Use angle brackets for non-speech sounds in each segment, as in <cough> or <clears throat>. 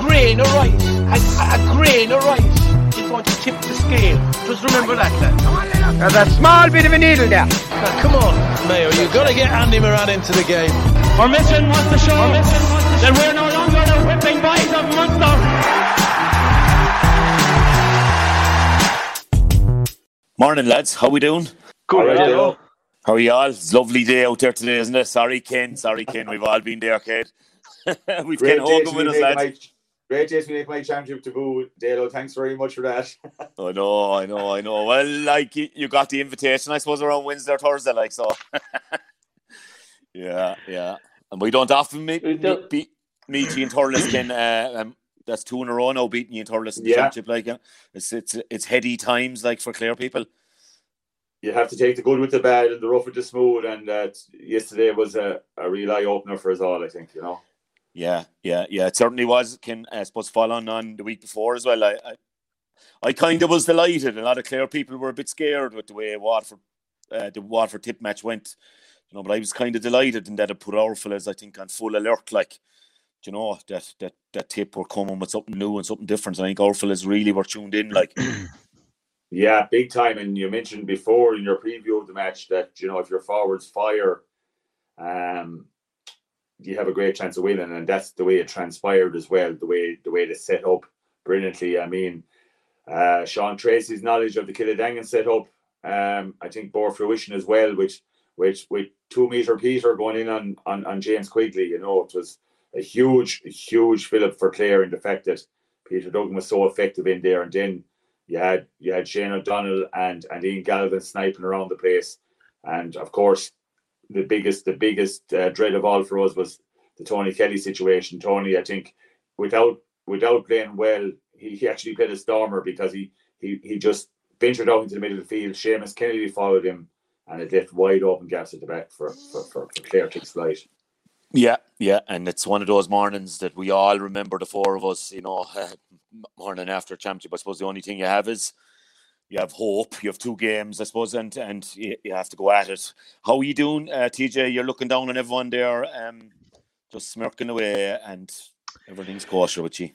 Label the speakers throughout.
Speaker 1: Grain of rice, a, a, grain of rice is going to tip the scale. Just remember that, lad.
Speaker 2: There's a small bit of a needle there.
Speaker 1: Now, come on, Mayo, you've got to get Andy Moran into the game.
Speaker 3: Our mission was to show that we're no longer the whipping boys of Munster.
Speaker 4: Morning, lads. How we doing?
Speaker 1: Good,
Speaker 2: right, Dale.
Speaker 4: How are you all? It's a lovely day out there today, isn't it? Sorry, Ken. Sorry, Ken. We've all been there, Kate. <laughs> We've Ken
Speaker 2: Great day,
Speaker 4: Hogan
Speaker 2: to
Speaker 4: with us,
Speaker 2: make
Speaker 4: lads.
Speaker 2: My, great day to make my championship debut, Dalo. Thanks very much for that. <laughs>
Speaker 4: I know, I know, I know. Well, like you, you got the invitation, I suppose, around Wednesday or Thursday, like so. <laughs> yeah, yeah. And we don't often meet meet,
Speaker 1: don't-
Speaker 4: beat, meet you in Thurles, Ken. Uh, um, that's two in a row now, beating you in Thurles in the
Speaker 2: Yeah.
Speaker 4: championship. Like, uh, it's it's it's heady times, like for Clare people.
Speaker 2: you have to take the good with the bad and the rough with the smooth. And uh, yesterday was a, a real eye opener for us all. I think you know.
Speaker 4: Yeah, yeah, yeah. It certainly was. Can I suppose fall on on the week before as well. I, I, I kind of was delighted. A lot of Clare people were a bit scared with the way Waterford, uh, the Waterford tip match went. You know, but I was kind of delighted in that it put our fellas, I think, on full alert. Like, you know, that that that tip were coming with something new and something different. I think our fellas really were tuned in. Like, <clears throat>
Speaker 2: Yeah, big time. And you mentioned before in your preview of the match that you know if your forwards fire, um, you have a great chance of winning, and that's the way it transpired as well. The way the way they set up brilliantly. I mean, uh, Sean Tracy's knowledge of the Kiladangan setup, um, I think bore fruition as well. Which which with two meter Peter going in on on, on James Quigley, you know, it was a huge huge fillip for Clare in the fact that Peter Duggan was so effective in there, and then you had you had Shane O'Donnell and and Ian Galvin sniping around the place, and of course, the biggest the biggest uh, dread of all for us was the Tony Kelly situation. Tony, I think, without without playing well, he, he actually played a stormer because he he he just ventured out into the middle of the field. Seamus Kennedy followed him, and it left wide open gaps at the back for for for, for Clare to exploit.
Speaker 4: yeah, yeah. And it's one of those mornings that we all remember. The four of us, you know, <laughs> morning after championship. I suppose the only thing you have is you have hope. You have two games, I suppose, and and you, you have to go at it. How are you doing, uh, TJ? You're looking down on everyone there, um, just smirking away, and everything's kosher with you.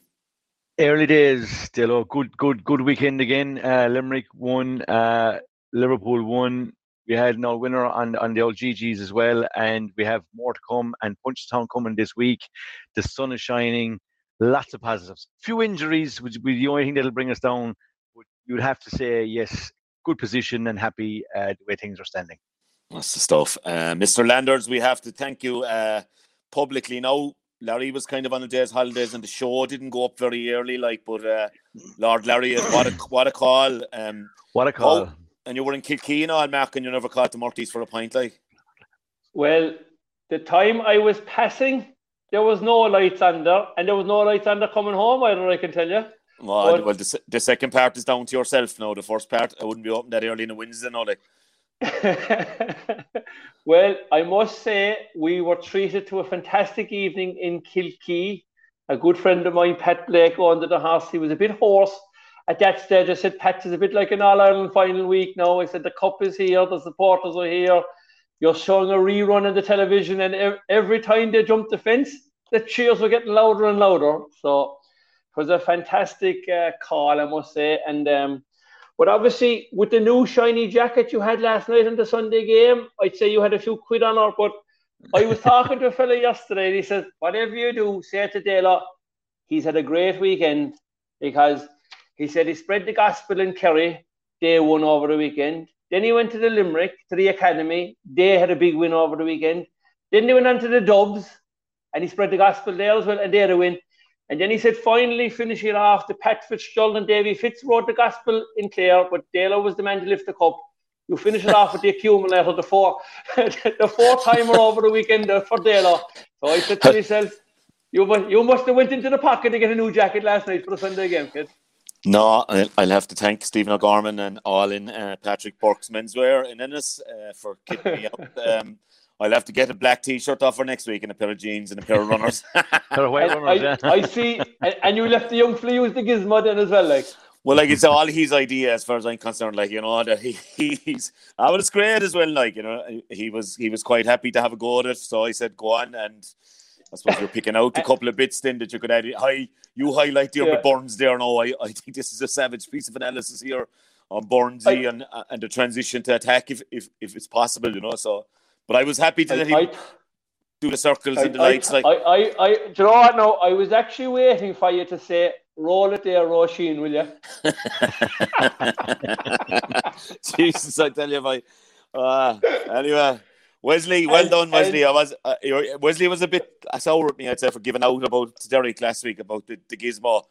Speaker 5: Early days, Dillo. Good, good, good weekend again. Uh, Limerick won. Uh, Liverpool won. We had an no winner on on the old GGs as well, and we have more to come. And Punchestown coming this week. The sun is shining. Lots of positives. Few injuries, which would be the only thing that'll bring us down. But you would have to say yes. Good position and happy uh, the way things are standing.
Speaker 4: That's the stuff. Uh, Mr. Landers, we have to thank you uh, publicly now. Larry was kind of on a day's holidays and the show didn't go up very early, like, but uh, Lord Larry, what a what a call. Um,
Speaker 5: What a call!
Speaker 4: and you were in Kilkee and all, Mark, and you never caught the Murties for a pint, like.
Speaker 3: Well, the time I was passing, there was no lights under, and there was no lights under coming home either, I can tell you.
Speaker 4: Well,
Speaker 3: But-
Speaker 4: well the, the second part is down to yourself now. The first part, I wouldn't be open that early in the Wednesday now, like. <laughs>
Speaker 3: well, I must say we were treated to a fantastic evening in Kilkee. A good friend of mine, Pat Blake, owned the horse. He was a bit hoarse at that stage. I said, Pat, it's a bit like an All Ireland final week now. I said, the cup is here, the supporters are here. You're showing a rerun on the television, and every time they jumped the fence, the cheers were getting louder and louder. So it was a fantastic uh, call, I must say. And um, but obviously, with the new shiny jacket you had last night in the Sunday game, I'd say you had a few quid on her. But I was talking to a fella yesterday, and he says, whatever you do, say to Dela, he's had a great weekend because he said he spread the gospel in Kerry, day one over the weekend. Then he went to the Limerick, to the academy. They had a big win over the weekend. Then they went on to the Dubs, and he spread the gospel there as well, and they had a win. And then he said, finally, finishing it off, the Pat Fitzgerald and Davy Fitz wrote the gospel in Clare, but Dalo was the man to lift the cup. You finish it off with the accumulator, the four, <laughs> the four timer over the weekend for Dalo. So I said to myself, you must, you must have went into the pocket to get a new jacket last night for the Sunday game, kid.
Speaker 4: No, I'll have to thank Stephen O'Gorman and all in uh, Patrick Burke's menswear in Ennis uh, for kitting me up. <laughs> Um, I'll have to get a black t-shirt off for next week and a pair of jeans and a pair of runners.
Speaker 5: pair of white runners,
Speaker 3: I,
Speaker 5: yeah.
Speaker 3: I see, and you left the young flea use the gizmo then as well, like.
Speaker 4: Well, like it's all his idea as far as I'm concerned. Like you know that he, he's, I was great as well. Like you know, he was he was quite happy to have a go at it. So I said, go on, and I suppose you're picking out a couple of bits then that you could add. Hi, you highlight the yeah. Burns there. No, I, I think this is a savage piece of analysis here on Burnsy and uh, and the transition to attack if if if it's possible, you know. So, but I was happy to I, let him. I, do the circles and the lights.
Speaker 3: like I, I, I, do you know what? No, I was actually waiting for you to say roll it there, Roisin, will you? <laughs>
Speaker 4: Jesus, I tell you, my. Uh, anyway, Wesley, well and, done, Wesley. And, I was uh, Wesley was a bit sour at me, I'd say, for giving out about Derek last week about the, the gizmo.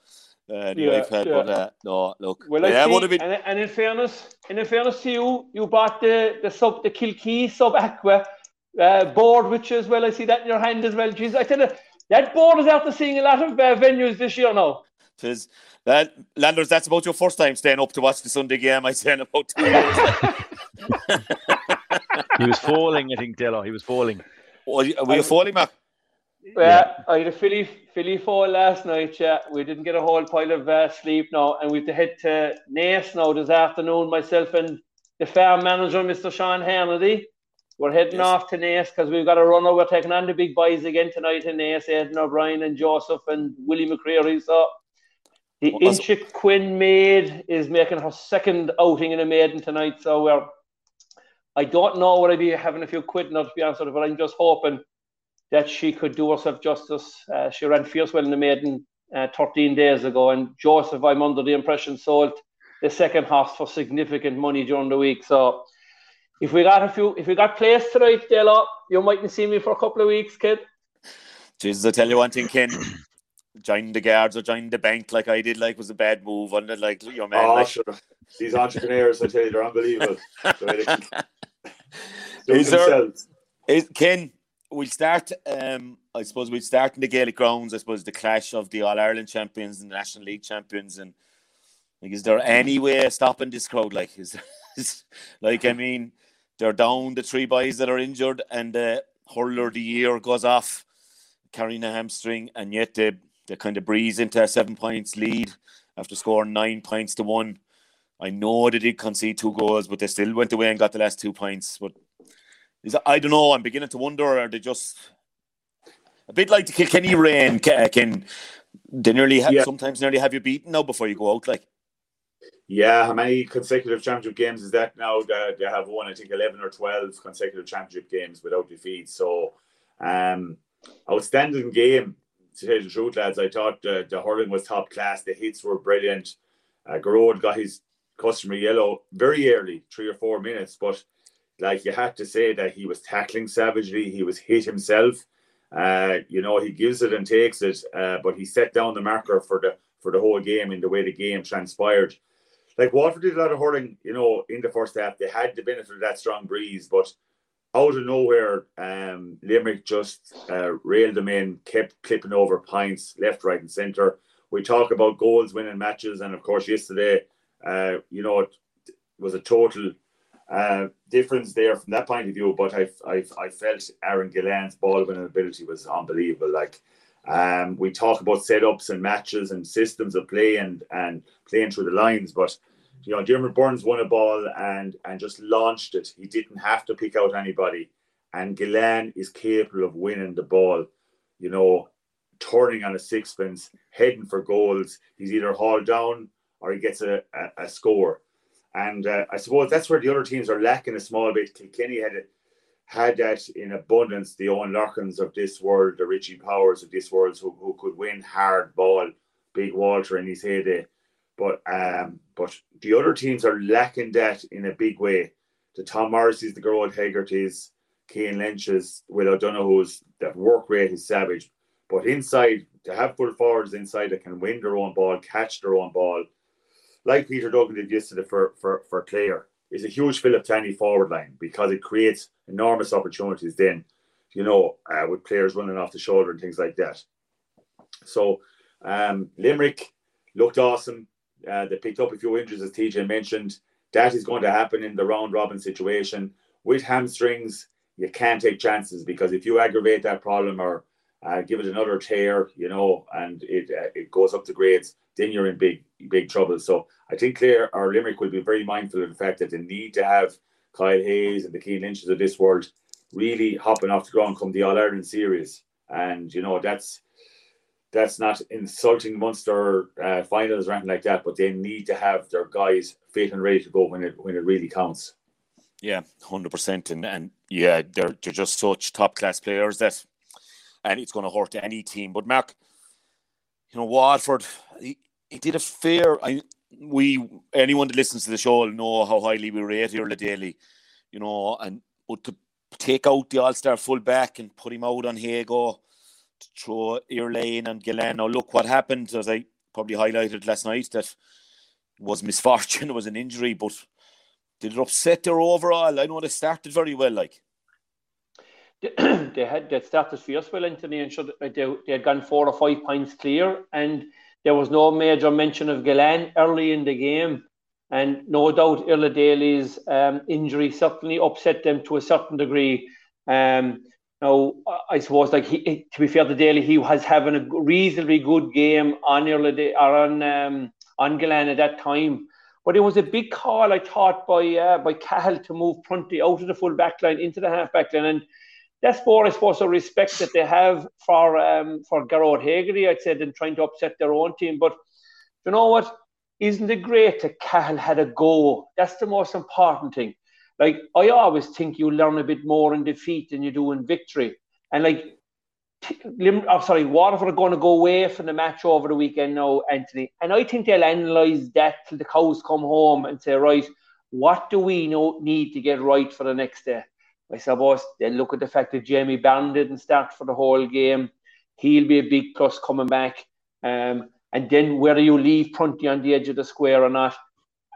Speaker 4: Uh, the yeah, iPad, yeah. but uh, no, look.
Speaker 3: Well, yeah, I see, been... and, and, in fairness, and in fairness to you, you bought the the sub the Kilkee sub aqua uh, board, which as well. I see that in your hand as well. Jeez, I tell you, that board is after seeing a lot of uh, venues this year now.
Speaker 4: Tis that Landers, that's about your first time staying up to watch the Sunday game. I say in about two years. <laughs>
Speaker 5: he was falling, I think, Delo. He was falling.
Speaker 4: were you falling, Mac?
Speaker 3: Yeah, yeah, I had a Philly Philly fall last night. Yeah, we didn't get a whole pile of uh, sleep now, and we have to head to Naas now this afternoon. Myself and the farm manager, Mr. Sean Hannity. We're heading yes. off to Naas because we've got a runner. We're taking on the big boys again tonight in Naas, Aidan O'Brien and Joseph and Willie McCreery. So the Inchiquin maid is making her second outing in a maiden tonight. So we're I don't know what I'd be having a few quid not to be honest with you, but I'm just hoping that she could do herself justice. Uh, she ran fierce well in the maiden uh, 13 days ago, and Joseph, I'm under the impression, sold the second horse for significant money during the week. So if we got a few, if we got placed tonight, Delo, you mightn't see me for a couple of weeks, kid.
Speaker 4: Jesus, I tell you one thing, Ken. <clears throat> joining the guards or joining the bank like I did, like was a bad move. On the like, your man. Oh, like...
Speaker 2: sure. These entrepreneurs, I tell you, they're unbelievable. <laughs>
Speaker 4: is there, is, Ken, we'll start. Um, I suppose we'll start in the Gaelic grounds. I suppose the clash of the All Ireland champions and the National League champions, and like, is there any way of stopping this crowd? Like, is, <laughs> is like I mean, they're down the three boys that are injured, and the hurler the year goes off carrying a hamstring, and yet they they kind of breeze into a seven points lead after scoring nine points to one. I know they did concede two goals, but they still went away and got the last two points. But is I don't know. I'm beginning to wonder: are they just a bit like the Kilkenny reign? Can they nearly have, yeah. sometimes nearly have you beaten now before you go out? Like,
Speaker 2: yeah, how many consecutive championship games is that now? They, they have won, I think, eleven or twelve consecutive championship games without defeat. So, um, outstanding game. To tell the truth, lads, I thought the, the hurling was top class. The hits were brilliant. Uh, Gearóid got his customer yellow very early, three or four minutes, but like you had to say that he was tackling savagely. He was hit himself. Uh, you know, he gives it and takes it, uh, but he set down the marker for the for the whole game in the way the game transpired. Like Waterford did a lot of hurling, you know, in the first half. They had the benefit of that strong breeze, but out of nowhere, um, Limerick just uh, railed them in, kept clipping over pints left, right, and centre. We talk about goals winning matches, and of course, yesterday, uh, you know, it was a total uh, difference there from that point of view. But I, I, I felt Aaron Gillane's ball winning ability was unbelievable. Like, um, we talk about setups and matches and systems of play and and playing through the lines, but you know, Diarmaid Byrnes won a ball and and just launched it. He didn't have to pick out anybody. And Gillan is capable of winning the ball, you know, turning on a sixpence, heading for goals. He's either hauled down or he gets a, a, a score. And uh, I suppose that's where the other teams are lacking a small bit. Kilkenny had it, had that in abundance. The Eoin Larkins of this world, the Richie Powers of this world, who, who could win hard ball. Big Walter in his heyday. But um, but the other teams are lacking that in a big way. The Tom Morrissey's, the Gearóid Hegarty's, Cian Lynch's, Will O'Donoghue's, that work rate is savage. But inside, to have full forwards inside that can win their own ball, catch their own ball, like Peter Duggan did yesterday for for for Clare. is a huge Philip Tanny forward line because it creates enormous opportunities then, you know, uh, with players running off the shoulder and things like that. So um, Limerick looked awesome. Uh, they picked up a few injuries, as TJ mentioned. That is going to happen in the round robin situation. With hamstrings, you can't take chances because if you aggravate that problem or uh, give it another tear, you know, and it uh, it goes up the grades, then you're in big big trouble. So I think Clare or Limerick will be very mindful of the fact that they need to have Kyle Hayes and the Cian Lynches of this world really hopping off the ground come the All Ireland series, and you know that's that's not insulting Munster uh, finals or anything like that, but they need to have their guys fit and ready to go when it when it really counts.
Speaker 4: Yeah, hundred percent, and and yeah, they're they're just such top class players that, and it's going to hurt any team. But Mark, you know Waterford, he, he did a fair. I we anyone that listens to the show will know how highly we rate Iarla Daly, you know, and but to take out the All Star full back and put him out on Hago throw Lane and Gillane. Now look what happened, as I probably highlighted last night, that was misfortune, <laughs> it was an injury, but did it upset their overall? I know they started very well, like. <clears throat>
Speaker 3: they had they started fierce well, Anthony, and should, they, they had gone four or five points clear, and there was no major mention of Gillane early in the game. And no doubt Iarla Daly's um, injury certainly upset them to a certain degree. Um, now, I suppose, like he, to be fair to Daly, he was having a reasonably good game on or on um, on Gillane at that time. But it was a big call, I thought, by uh, by Cahill to move Prunty out of the full back line into the half back line, and that's more, I suppose, a respect that they have for um, for Gearóid Hegarty, I'd say, than trying to upset their own team. But you know what? Isn't it great that Cahill had a go? That's the most important thing like I always think you learn a bit more in defeat than you do in victory. And like, Lim, oh, sorry, Waterford are going to go away from the match over the weekend now, Anthony. And I think they'll analyse that till the cows come home and say, right, what do we know, need to get right for the next day? I suppose they look at the fact that Jamie Barron didn't start for the whole game. He'll be a big plus coming back. Um, and then whether you leave Prunty on the edge of the square or not.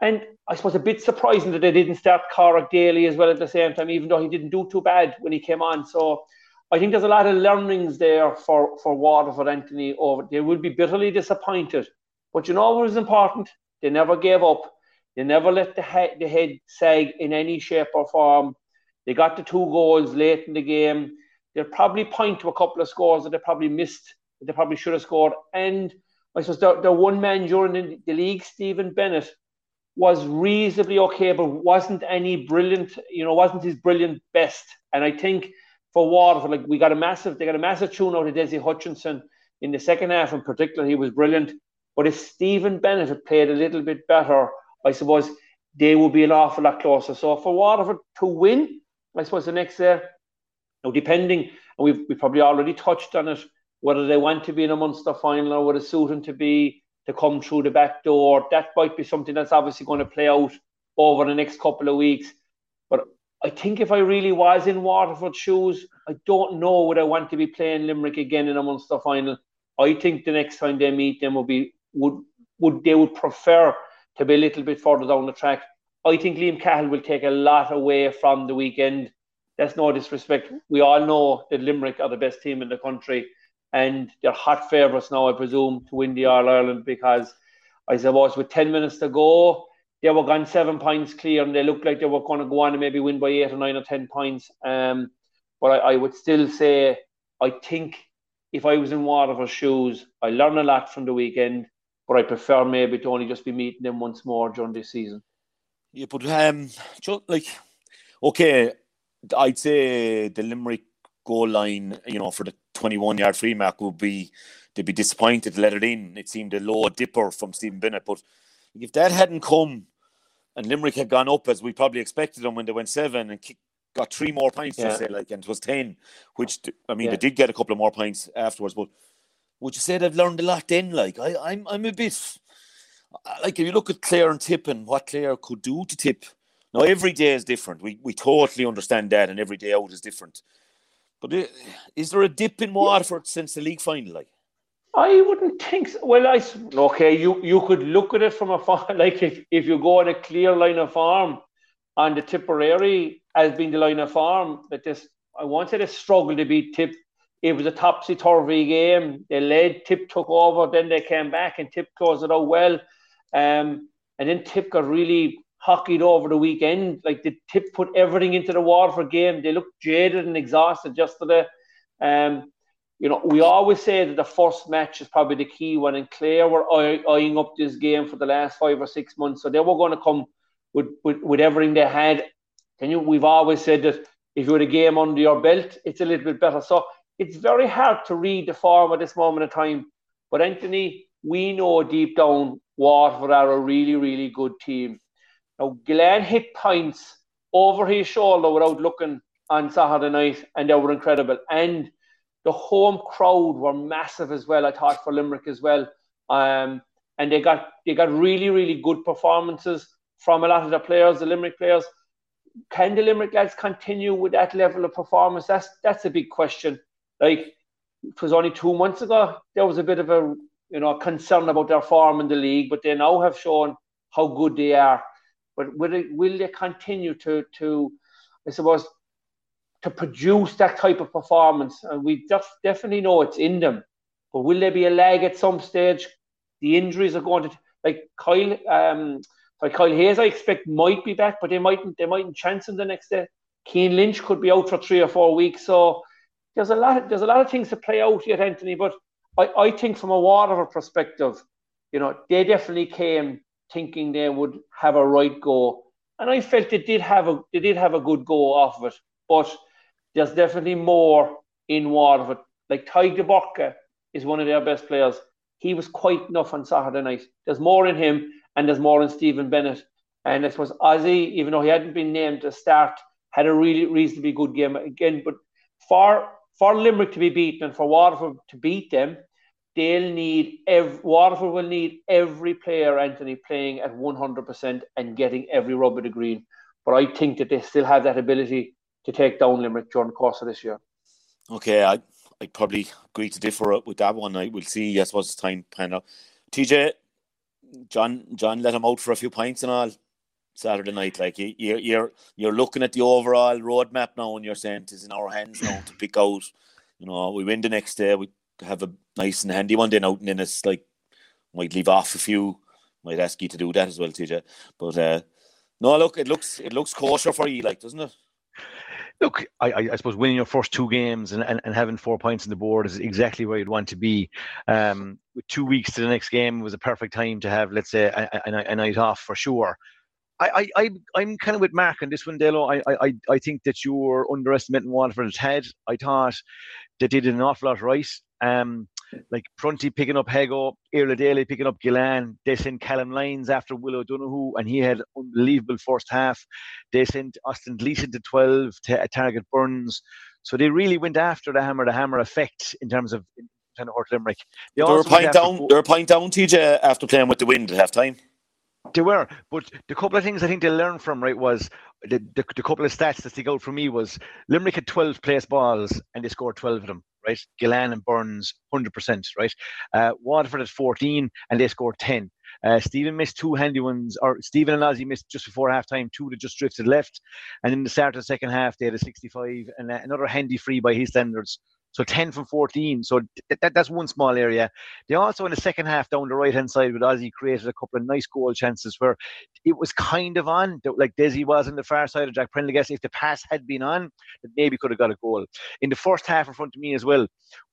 Speaker 3: And I suppose a bit surprising that they didn't start Corrick Daly as well at the same time, even though he didn't do too bad when he came on. So I think there's a lot of learnings there for, for Waterford Anthony over. They will be bitterly disappointed. But you know what was important? They never gave up. They never let the head, the head sag in any shape or form. They got the two goals late in the game. They'll probably point to a couple of scores that they probably missed, that they probably should have scored. And I suppose the, the one man during the, the league, Stephen Bennett, was reasonably okay, but wasn't any brilliant, you know, wasn't his brilliant best. And I think for Waterford, like we got a massive, they got a massive tune out of Dessie Hutchinson in the second half in particular. He was brilliant. But if Stephen Bennett had played a little bit better, I suppose they would be an awful lot closer. So for Waterford to win, I suppose the next day, now depending, and we've, we probably already touched on it, whether they want to be in a Munster final or would it suit them to be to come through the back door. That might be something that's obviously going to play out over the next couple of weeks. But I think if I really was in Waterford shoes, I don't know would I want to be playing Limerick again in a Munster final. I think the next time they meet them would be would would they would prefer to be a little bit further down the track. I think Liam Cahill will take a lot away from the weekend. That's no disrespect. We all know that Limerick are the best team in the country and they're hot favourites now, I presume, to win the All Ireland because I suppose with 10 minutes to go, they were gone seven points clear and they looked like they were going to go on and maybe win by eight or nine or 10 points. Um, but I, I would still say, I think if I was in Waterford's shoes, I learn a lot from the weekend, but I prefer maybe to only just be meeting them once more during this season.
Speaker 4: Yeah, but um, like, okay, I'd say the Limerick goal line, you know, for the 21 yard free mark would be they'd be disappointed to let it in. It seemed a low dipper from Stephen Bennett. But if that hadn't come and Limerick had gone up as we probably expected them when they went seven and got three more points yeah. to say like and it was 10 which I mean yeah. they did get a couple of more points afterwards but would you say they've learned a lot then like I, I'm I'm a bit Uh, like if you look at Clare and Tip and what Clare could do to Tip now every day is different we we totally understand that and every day out is different but uh, is there a dip in Waterford since the league final? Like,
Speaker 3: I wouldn't think. So. Well, I okay. You you could look at it from a <laughs> far like if, if you go on a clear line of form, and the Tipperary as being the line of form that this I wanted to struggle to beat Tip. It was a topsy turvy game. They led, Tip took over, then they came back and Tip closed it out well. Um, and then Tip got really hockeyed over the weekend. Like the Tip put everything into the Waterford game. They looked jaded and exhausted yesterday. Um, you know, we always say that the first match is probably the key one, and Clare were eyeing up this game for the last five or six months, so they were going to come with, with, with everything they had. And you, we've always said that if you had a game under your belt, it's a little bit better. So it's very hard to read the form at this moment in time. But Anthony, we know deep down Waterford are a really, really good team. Now, Gillane hit points over his shoulder without looking on Saturday night, and they were incredible. And the home crowd were massive as well. I thought for Limerick as well, um, and they got they got really, really good performances from a lot of the players, the Limerick players. Can the Limerick lads continue with that level of performance? That's that's a big question. Like it was only two months ago, there was a bit of a you know concern about their form in the league, but they now have shown how good they are. But will they, will they continue to to I suppose to produce that type of performance? And we def- definitely know it's in them. But will there be a lag at some stage? The injuries are going to like Kyle um like Kyle Hayes, I expect might be back, but they mightn't they mightn't chance him the next day. Cian Lynch could be out for three or four weeks. So there's a lot there's a lot of things to play out yet, Anthony. But I, I think from a Waterford perspective, you know, they definitely came thinking they would have a right go. And I felt they did have a they did have a good go off of it. But there's definitely more in Waterford. Like Tadhg Burke is one of their best players. He was quite enough on Saturday night. There's more in him and there's more in Stephen Bennett. And I suppose Ozzy, even though he hadn't been named to start, had a really reasonably good game again. But for for Limerick to be beaten and for Waterford to beat them, they'll need every, Waterford will need every player, Anthony, playing at 100% and getting every rub of the green. But I think that they still have that ability to take down Limerick during the course of this year.
Speaker 4: Okay, I I probably agree to differ with that one. I will see. I suppose it's time panel. TJ, John John let him out for a few points and all Saturday night. Like you, you're you're you're looking at the overall roadmap now, and you're saying it's in our hands now to pick out. You know, we win the next day. We have a nice and handy one then out, and then it's like might leave off a few. Might ask you to do that as well, TJ. But uh, no, look, it looks it looks kosher for you, like doesn't it?
Speaker 5: Look, I, I, suppose winning your first two games and, and, and having four points on the board is exactly where you'd want to be. Um, with two weeks to the next game was a perfect time to have, let's say, a, a, a night off for sure. I, I, I, am kind of with Mark on this one, Delo. I, I, I think that you're underestimating Waterford's head. I thought that they did an awful lot right. Um, like Prunty picking up Hego, Iarla Daly picking up Gillane. They sent Calum Lyons after Will O'Donoghue, and he had unbelievable first half. They sent Austin Gleeson to 12 to target Byrnes. So they really went after the hammer, the hammer effect in terms of kind of hurt Limerick.
Speaker 4: They, they were point down. They were point down, TJ, after playing with the wind at half time.
Speaker 5: They were, but the couple of things I think they learned from right was the, the, the couple of stats that stick out for me was Limerick had 12 place balls and they scored 12 of them right? Gillane and Byrnes, 100%, right? Uh, Waterford at 14 and they scored 10. Uh, Stephen missed two handy ones, or Stephen and Ozzy missed just before half time, two that just drifted left. And in the start of the second half, they had a 65 and another handy free by his standards. So 10 from 14. So that, that's one small area. They also, in the second half, down the right hand side with Ozzy, created a couple of nice goal chances where it was kind of on, like Desi was on the far side of Jack Prendergast. If the pass had been on, it maybe could have got a goal. In the first half in front of me as well,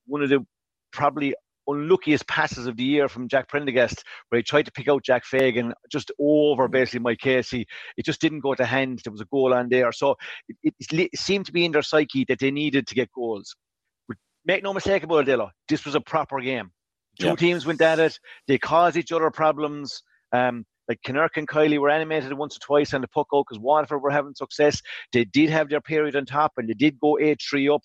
Speaker 5: one of the probably unluckiest passes of the year from Jack Prendergast, where he tried to pick out Jack Fagan just over mm. basically Mike Casey. It just didn't go to hand. There was a goal on there. So it, it, it seemed to be in their psyche that they needed to get goals make no mistake about it, Dilla, this was a proper game. Two yeah. teams went at it. They caused each other problems. Um, like Kinnerk and Kiely were animated once or twice on the puck out because Waterford were having success. They did have their period on top and they did go 8 3 up.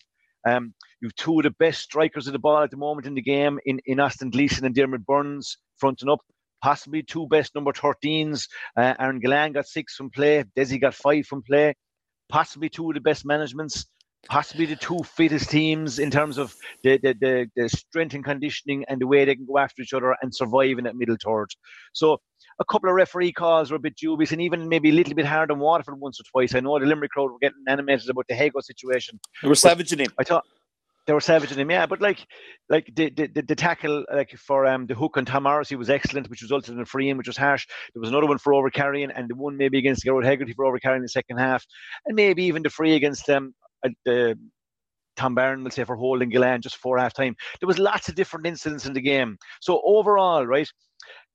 Speaker 5: Um, you've two of the best strikers of the ball at the moment in the game in, in Austin Gleeson and Diarmaid Byrnes fronting up. Possibly two best number 13s. Uh, Aaron Gillane got six from play. Desi got five from play. Possibly two of the best managements possibly the two fittest teams in terms of the, the, the, the, strength and conditioning and the way they can go after each other and survive in that middle third. So a couple of referee calls were a bit dubious, and even maybe a little bit hard on Waterford once or twice. I know the Limerick crowd were getting animated about the Hago situation.
Speaker 4: They were savaging him.
Speaker 5: I thought they were savaging him, yeah. But like, like the the, the, tackle like for um the hook on Tom Morrissey was excellent, which resulted in a free in, which was harsh. There was another one for over carrying, and the one maybe against Gerard Hegarty for over carrying in the second half, and maybe even the free against them. Um, uh, Tom Barron will say for holding Gillane just for half time. There was lots of different incidents in the game. So overall, right,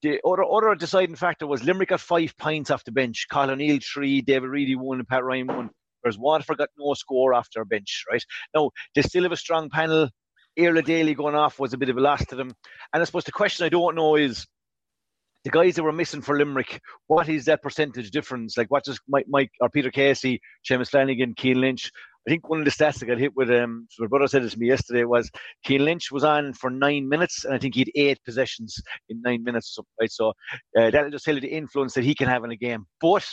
Speaker 5: the other, other deciding factor was Limerick got five points off the bench. Cathal O'Neill three, David Reidy one, and Pat Ryan one. Whereas Waterford got no score after a bench, right? Now, they still have a strong panel. Iarla Daly going off was a bit of a loss to them. And I suppose the question I don't know is the guys that were missing for Limerick, what is that percentage difference? Like, what does Mike, Mike or Peter Casey, Seamus Flanagan, Cian Lynch? I think one of the stats that got hit with um, so my brother said this to me yesterday was Cian Lynch was on for nine minutes, and I think he had eight possessions in nine minutes or something, right? So uh, that'll just tell you the influence that he can have in a game. But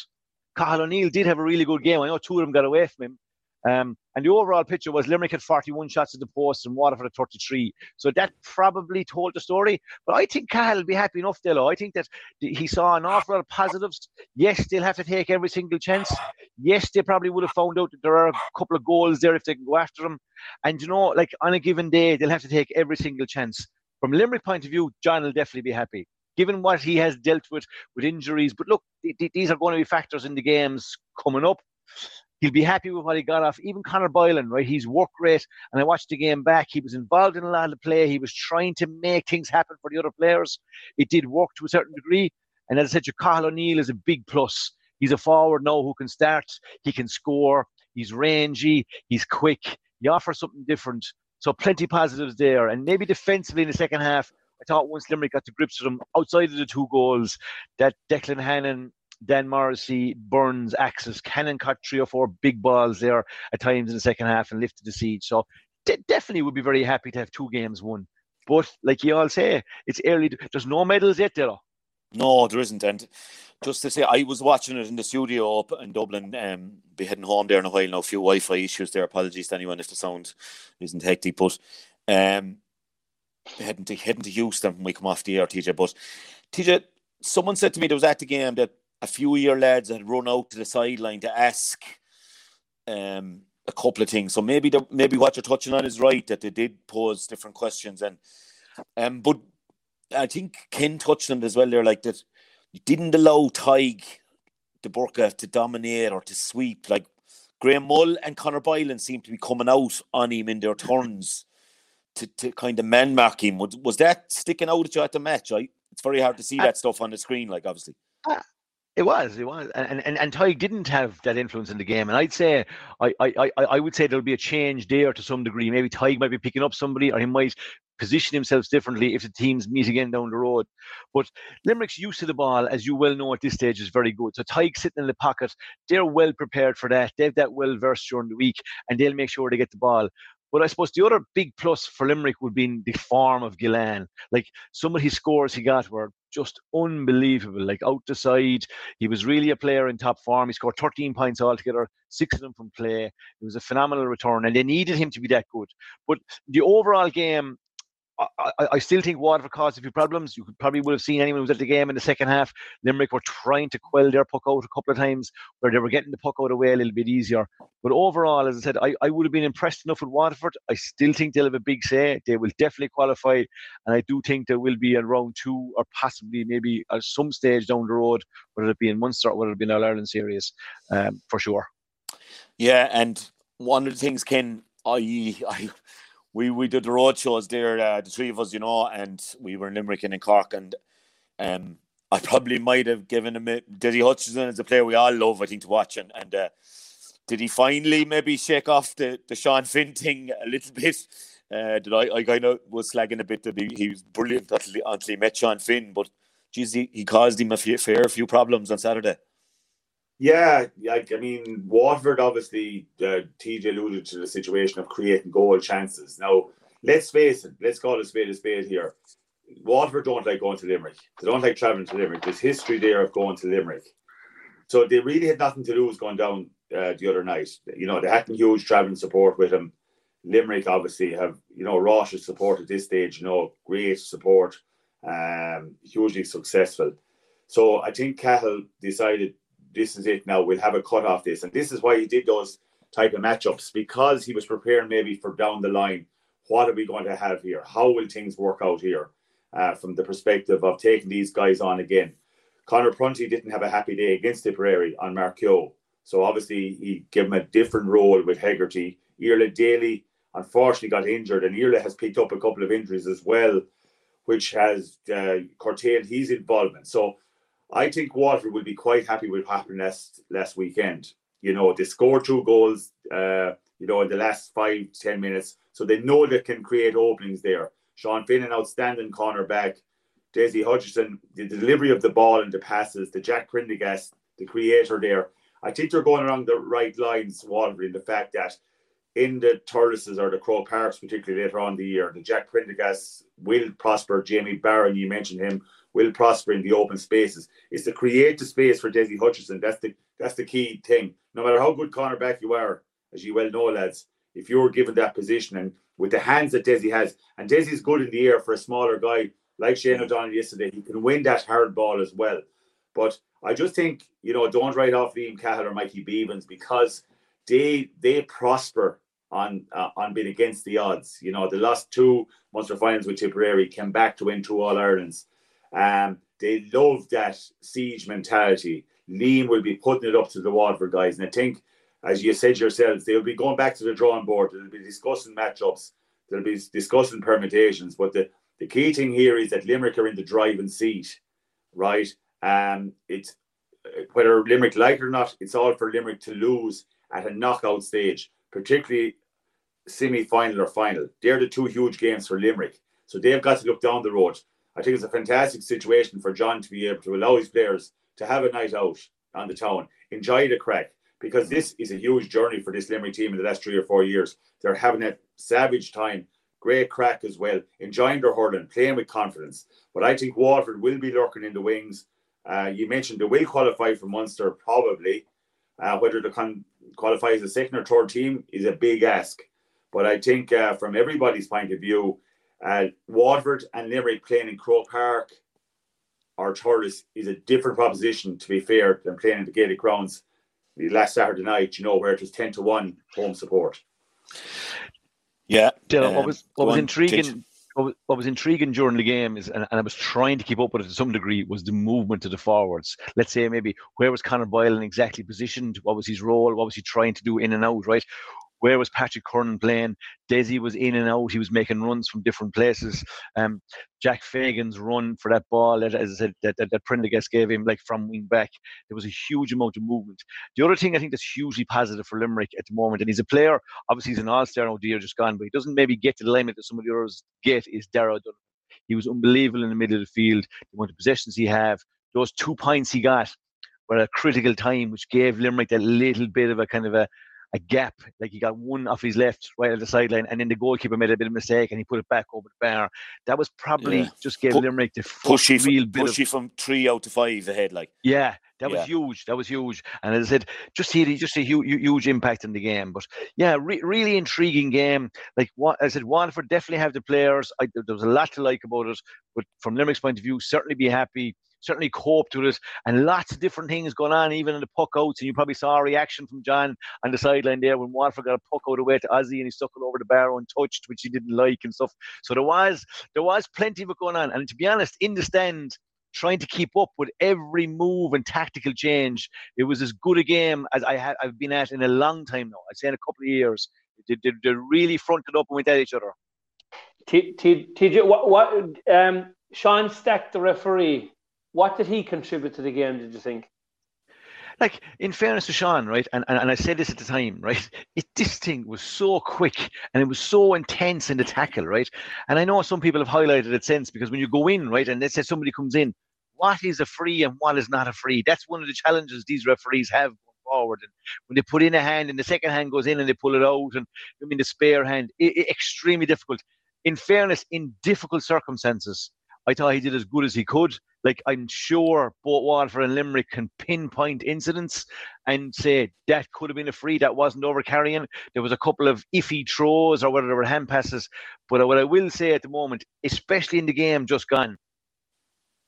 Speaker 5: Cathal O'Neill did have a really good game. I know two of them got away from him. Um, and the overall picture was Limerick had 41 shots at the post and Waterford at 33. So that probably told the story. But I think Cathal will be happy enough, Dillo. I think that he saw an awful lot of positives. Yes, they'll have to take every single chance. Yes, they probably would have found out that there are a couple of goals there if they can go after them. And, you know, like on a given day, they'll have to take every single chance. From Limerick point of view, John will definitely be happy given what he has dealt with with injuries. But look, th- these are going to be factors in the games coming up. He'll be happy with what he got off. Even Conor Boylan, right? He's worked great. And I watched the game back. He was involved in a lot of the play. He was trying to make things happen for the other players. It did work to a certain degree. And as I said, Cathal O'Neill is a big plus. He's a forward now who can start. He can score. He's rangy. He's quick. He offers something different. So plenty positives there. And maybe defensively in the second half, I thought once Limerick got to grips with them outside of the two goals, that Declan Hannon, Dan Morrissey, Byrnes, Axis, Cannon caught three or four big balls there at times in the second half and lifted the siege. So de- definitely would be very happy to have two games won. But like you all say, it's early. There's no medals yet, there.
Speaker 4: No, there isn't. And just to say, I was watching it in the studio up in Dublin. Um, be heading home there in a while now. A few Wi-Fi issues there. Apologies to anyone if the sound isn't hectic. But um, heading to heading to Houston when we come off the air, TJ. But TJ, someone said to me there was at the game that a few of your lads had run out to the sideline to ask um, a couple of things. So maybe the, maybe what you're touching on is right that they did pose different questions and um, but I think Ken touched on it as well. They're like that, you didn't allow Tadhg de Búrca to dominate or to sweep. Like Graham Mull and Conor Boylan seem to be coming out on him in their turns to, to kind of man mark him. Was, was that sticking out at you at the match? I, it's very hard to see that stuff on the screen, like obviously.
Speaker 5: It was, it was, and and and Tadhg didn't have that influence in the game, and I'd say I I I, would say there'll be a change there to some degree. Maybe Ty might be picking up somebody, or he might position himself differently if the teams meet again down the road. But Limerick's use of the ball, as you well know at this stage, is very good. So Tadhg sitting in the pocket, they're well prepared for that. They've that well versed during the week, and they'll make sure they get the ball. But I suppose the other big plus for Limerick would be in the form of Gillane. Like some of his scores he got were just unbelievable. Like out the side, he was really a player in top form. He scored 13 points altogether, six of them from play. It was a phenomenal return, and they needed him to be that good. But the overall game, I, I, still think Waterford caused a few problems. You probably would have seen anyone who was at the game in the second half. Limerick were trying to quell their puck out a couple of times where they were getting the puck out away a little bit easier. But overall, as I said, I, I would have been impressed enough with Waterford. I still think they'll have a big say. They will definitely qualify. And I do think there will be a round two or possibly maybe at some stage down the road, whether it be in Munster or whether it be in All Ireland series, um, for sure.
Speaker 4: Yeah, and one of the things, Ken, I, I we we did the road shows there, uh, the three of us, you know, and we were in Limerick and in Cork, and um, I probably might have given him it. Diddy Hutchinson is a player we all love, I think, to watch, and and uh, did he finally maybe shake off the the Sean Finn thing a little <laughs> bit? Uh, did I, I kind of was slagging a bit that he, he was brilliant until he, until he met Sean Finn, but geez, he, he caused him a few, fair few problems on Saturday.
Speaker 2: Yeah, like I mean, Waterford obviously uh, TJ alluded to the situation of creating goal chances. Now, let's face it, let's call a spade a spade here. Waterford don't like going to Limerick. They don't like travelling to Limerick. There's history there of going to Limerick. So they really had nothing to lose going down uh, the other night. You know, they had huge travelling support with them. Limerick obviously have, you know, Ross's support at this stage, you know, great support, um, hugely successful. So I think Cahill decided this is it now. We'll have a cut off this, and this is why he did those type of matchups because he was preparing maybe for down the line. What are we going to have here? How will things work out here uh, from the perspective of taking these guys on again? Conor Prunty didn't have a happy day against Tipperary on Kehoe. So obviously he gave him a different role with Hegarty. Iarla Daly unfortunately got injured, and Iarla has picked up a couple of injuries as well, which has uh, curtailed his involvement. So I think Waterford will be quite happy with what happened last last weekend. You know, they scored two goals, uh, you know, in the last five, ten minutes. So they know they can create openings there. Sean Finn, an outstanding cornerback. Dessie Hutchinson, the delivery of the ball and the passes, the Jack Prendergast, the creator there. I think they're going along the right lines, Waterford, in the fact that in the Thurleses or the Croke Parks, particularly later on the year, the Jack Prendergast will prosper. Jamie Barron, you mentioned him, will prosper in the open spaces. It's to create the space for Dessie Hutchinson. That's the that's the key thing. No matter how good cornerback you are, as you well know, lads, if you're given that position and with the hands that Dessie has, and Dessie's good in the air for a smaller guy like Shane O'Donnell yesterday, he can win that hard ball as well. But I just think, you know, don't write off Liam Cahill or Mikey Bevans because they they prosper on uh, on being against the odds. You know, the last two Munster finals with Tipperary came back to win two All Irelands. Um, they love that siege mentality. Liam will be putting it up to the Waterford guys, and I think, as you said yourselves, they'll be going back to the drawing board. They'll be discussing matchups. They'll be discussing permutations. But the the key thing here is that Limerick are in the driving seat, right? Um, it's whether Limerick like it or not, it's all for Limerick to lose at a knockout stage, particularly semi-final or final. They're the two huge games for Limerick, so they've got to look down the road. I think it's a fantastic situation for John to be able to allow his players to have a night out on the town, enjoy the crack, because this is a huge journey for this Limerick team in the last three or four years. They're having a savage time, great crack as well, enjoying their hurling, playing with confidence. But I think Waterford will be lurking in the wings. Uh, you mentioned they will qualify for Munster, probably. Uh, whether they can qualify as a second or third team is a big ask. But I think uh, from everybody's point of view, uh, Waterford and Limerick playing in Croke Park or Thurles is a different proposition, to be fair, than playing in the Gaelic grounds last Saturday night, you know, where it was 10 to 1 home support.
Speaker 4: Yeah.
Speaker 5: Dylan, um, what was, what was intriguing what was, intriguing during the game is, and, and, I was trying to keep up with it to some degree, was the movement of the forwards. Let's say maybe where was Conor Boylan exactly positioned? What was his role? What was he trying to do in and out? Right? Where was Patrick Curran playing? Dessie was in and out. He was making runs from different places. Um, Jack Fagan's run for that ball, as I said, that, that, that Prendergast gave him, like from wing back, there was a huge amount of movement. The other thing I think that's hugely positive for Limerick at the moment, and he's a player, obviously he's an all-star now, the year just gone, but he doesn't maybe get to the limit that some of the others get, is Donovan. He was unbelievable in the middle of the field. The amount of possessions he have, those two points he got were at a critical time, which gave Limerick that little bit of a kind of a a gap. Like he got one off his left right at the sideline, and then the goalkeeper made a bit of a mistake and he put it back over the bar. That was probably yeah. just gave Pu- Limerick the
Speaker 4: pushy
Speaker 5: real
Speaker 4: from,
Speaker 5: bit
Speaker 4: pushy
Speaker 5: of,
Speaker 4: from three out to five ahead. Like
Speaker 5: yeah, that
Speaker 4: Yeah.
Speaker 5: was huge. That was huge. And as I said, just see just a huge, huge impact in the game. But yeah, re- really intriguing game. Like what I said, Waterford definitely have the players. I, there was a lot to like about it. But from Limerick's point of view, certainly be happy certainly coped with it, and lots of different things going on, even in the puck outs. And you probably saw a reaction from John on the sideline there when Waterford got a puck out away to Ozzy, and he stuck it over the bar untouched, which he didn't like and stuff. So there was there was plenty of it going on. And to be honest, in the stand, trying to keep up with every move and tactical change, it was as good a game as I had I've been at in a long time now. I'd say in a couple of years. They, they, they really fronted up and went at each other.
Speaker 3: TJ, what, what um, Sean Stack, the referee, what did he contribute to the game? Did you think?
Speaker 5: like in fairness to Sean, right, and, and, and I said this at the time, right, it, this thing was so quick and it was so intense in the tackle, right, and I know some people have highlighted it since because when you go in, right, and let's say somebody comes in, what is a free and what is not a free? That's one of the challenges these referees have going forward. And when they put in a hand and the second hand goes in and they pull it out, and I mean the spare hand, it, it, extremely difficult. In fairness, in difficult circumstances, I thought he did as good as he could. Like I'm sure both Waterford and Limerick can pinpoint incidents and say that could have been a free, that wasn't over carrying. There was a couple of iffy throws or whether there were hand passes. But uh, what I will say at the moment, especially in the game just gone,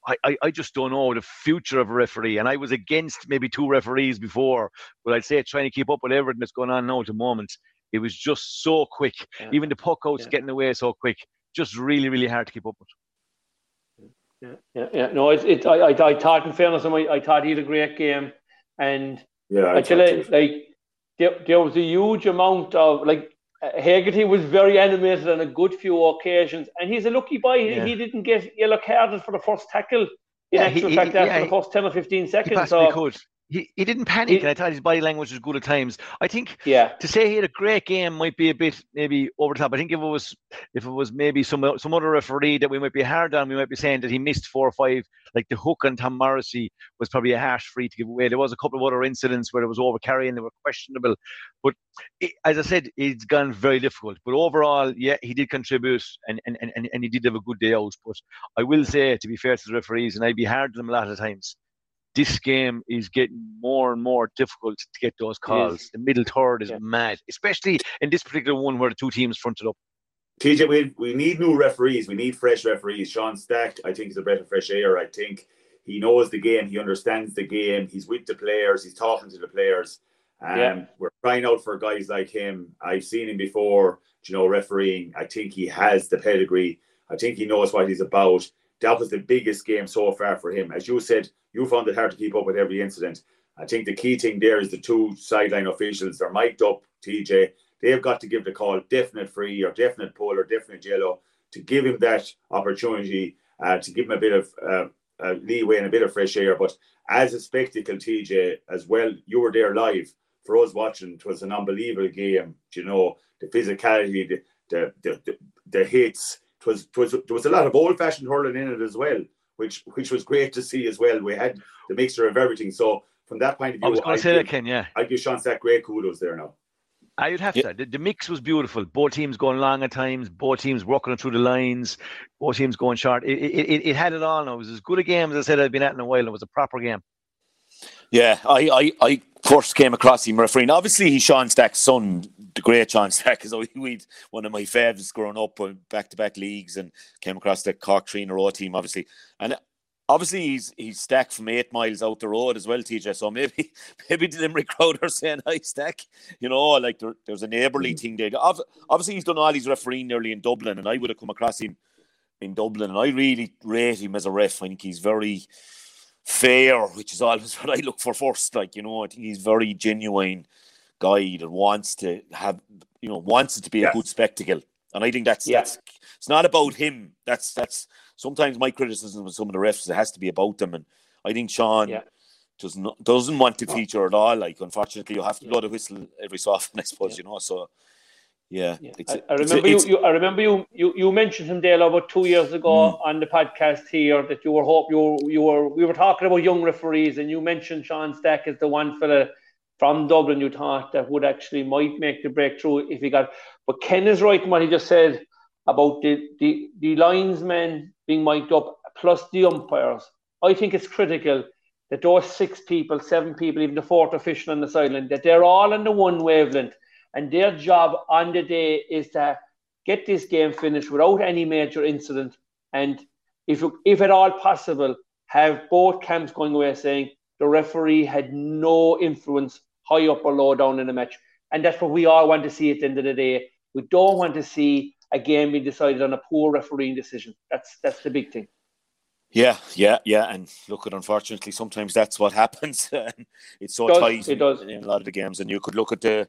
Speaker 5: I, I, I just don't know the future of a referee. And I was against maybe two referees before, but I'd say trying to keep up with everything that's going on now at the moment, it was just so quick. Yeah. Even the puck outs yeah. getting away so quick, just really, really hard to keep up with.
Speaker 3: Yeah, yeah, yeah. No, it, it I, I, I thought in fairness, I, I thought he had a great game, and
Speaker 2: yeah,
Speaker 3: I, tell like there, there was a huge amount of like Hegarty was very animated on a good few occasions, and he's a lucky boy. Yeah. He didn't get yellow carded for the first tackle. In yeah, actual he, fact, he, after yeah, the first ten or fifteen seconds, he
Speaker 5: so could he, he didn't panic, he, and I thought his body language was good at times. I think
Speaker 3: yeah.
Speaker 5: to say he had a great game might be a bit maybe over the top. I think if it was if it was maybe some some other referee that we might be hard on, we might be saying that he missed four or five. Like the hook on Tom Morrissey was probably a harsh free to give away. There was a couple of other incidents where it was over carrying, they were questionable. But it, as I said, it's gone very difficult. But overall, yeah, he did contribute, and and, and, and he did have a good day out. But I will say, to be fair to the referees, and I'd be hard on them a lot of times this game is getting more and more difficult to get those calls. The middle third is yeah. mad, especially in this particular one where the two teams fronted up.
Speaker 2: TJ, we, we need new referees. We need fresh referees. Sean Stack, I think, is a breath of fresh air. I think he knows the game. He understands the game. He's with the players. He's talking to the players. Um, yeah. We're crying out for guys like him. I've seen him before, you know, refereeing. I think he has the pedigree. I think he knows what he's about that was the biggest game so far for him. As you said, you found it hard to keep up with every incident. I think the key thing there is the two sideline officials. They're mic'd up, TJ. They've got to give the call definite free or definite pull or definite yellow to give him that opportunity, uh, to give him a bit of uh, uh, leeway and a bit of fresh air. But as a spectacle, TJ, as well, you were there live for us watching. It was an unbelievable game. You know, the physicality, the, the, the, the, the hits, was, was there was a lot of old fashioned hurling in it as well, which which was great to see as well. We had the mixture of everything. So from that point of view,
Speaker 5: I was going to say that, Ken. Yeah,
Speaker 2: I give Sean Stack great kudos there now.
Speaker 5: I would have yeah. to. The, the, mix was beautiful. Both teams going long at times. Both teams working through the lines. Both teams going short. It, it, it, it had it all. Now. It was as good a game as I said I'd been at in a while. It was a proper game.
Speaker 4: Yeah, I, I, I first came across him refereeing. Obviously, he's Sean Stack's son, the great Sean Stack, is <laughs> we'd one of my favourites growing up, back to back leagues, and came across the Cork Tree Row team, obviously. And obviously, he's he's Stack from eight miles out the road as well, TJ. So maybe <laughs> maybe the Limerick crowd are saying, "Hi, Stack," you know, like there, there's a neighbourly mm. thing there. Obviously, he's done all his refereeing nearly in Dublin, and I would have come across him in Dublin, and I really rate him as a ref. I think he's very fair, which is always <laughs> what I look for first. Like, you know, I think he's very genuine guy that wants to have, you know, wants it to be yes. a good spectacle. And I think that's, that's, it's not about him. That's, that's sometimes my criticism with some of the refs, it has to be about them. And I think Sean yeah. doesn't, doesn't want to oh. feature at all. Like, unfortunately, you have to blow the whistle every so often, I suppose, yeah. you know, so yeah, yeah.
Speaker 3: I, I, remember you, you, I remember you, you. You mentioned him, Dale, about two years ago mm. on the podcast here that you were hope you you were we were talking about young referees, and you mentioned Sean Stack as the one fella from Dublin you thought that would actually might make the breakthrough if he got. But Ken is right in what he just said about the the the linesmen being mic'd up plus the umpires. I think it's critical that those six people, seven people, even the fourth official on the sideline, that they're all on the one wavelength and their job on the day is to get this game finished without any major incident, and if if at all possible, have both camps going away saying the referee had no influence high up or low down in the match, and that's what we all want to see at the end of the day. We don't want to see a game being decided on a poor refereeing decision. That's that's the big thing.
Speaker 4: Yeah, yeah, yeah, and look, at unfortunately, sometimes that's what <laughs> happens. <laughs> it's so
Speaker 3: it
Speaker 4: does, tight
Speaker 3: it does.
Speaker 4: in a lot of the games, and you could look at the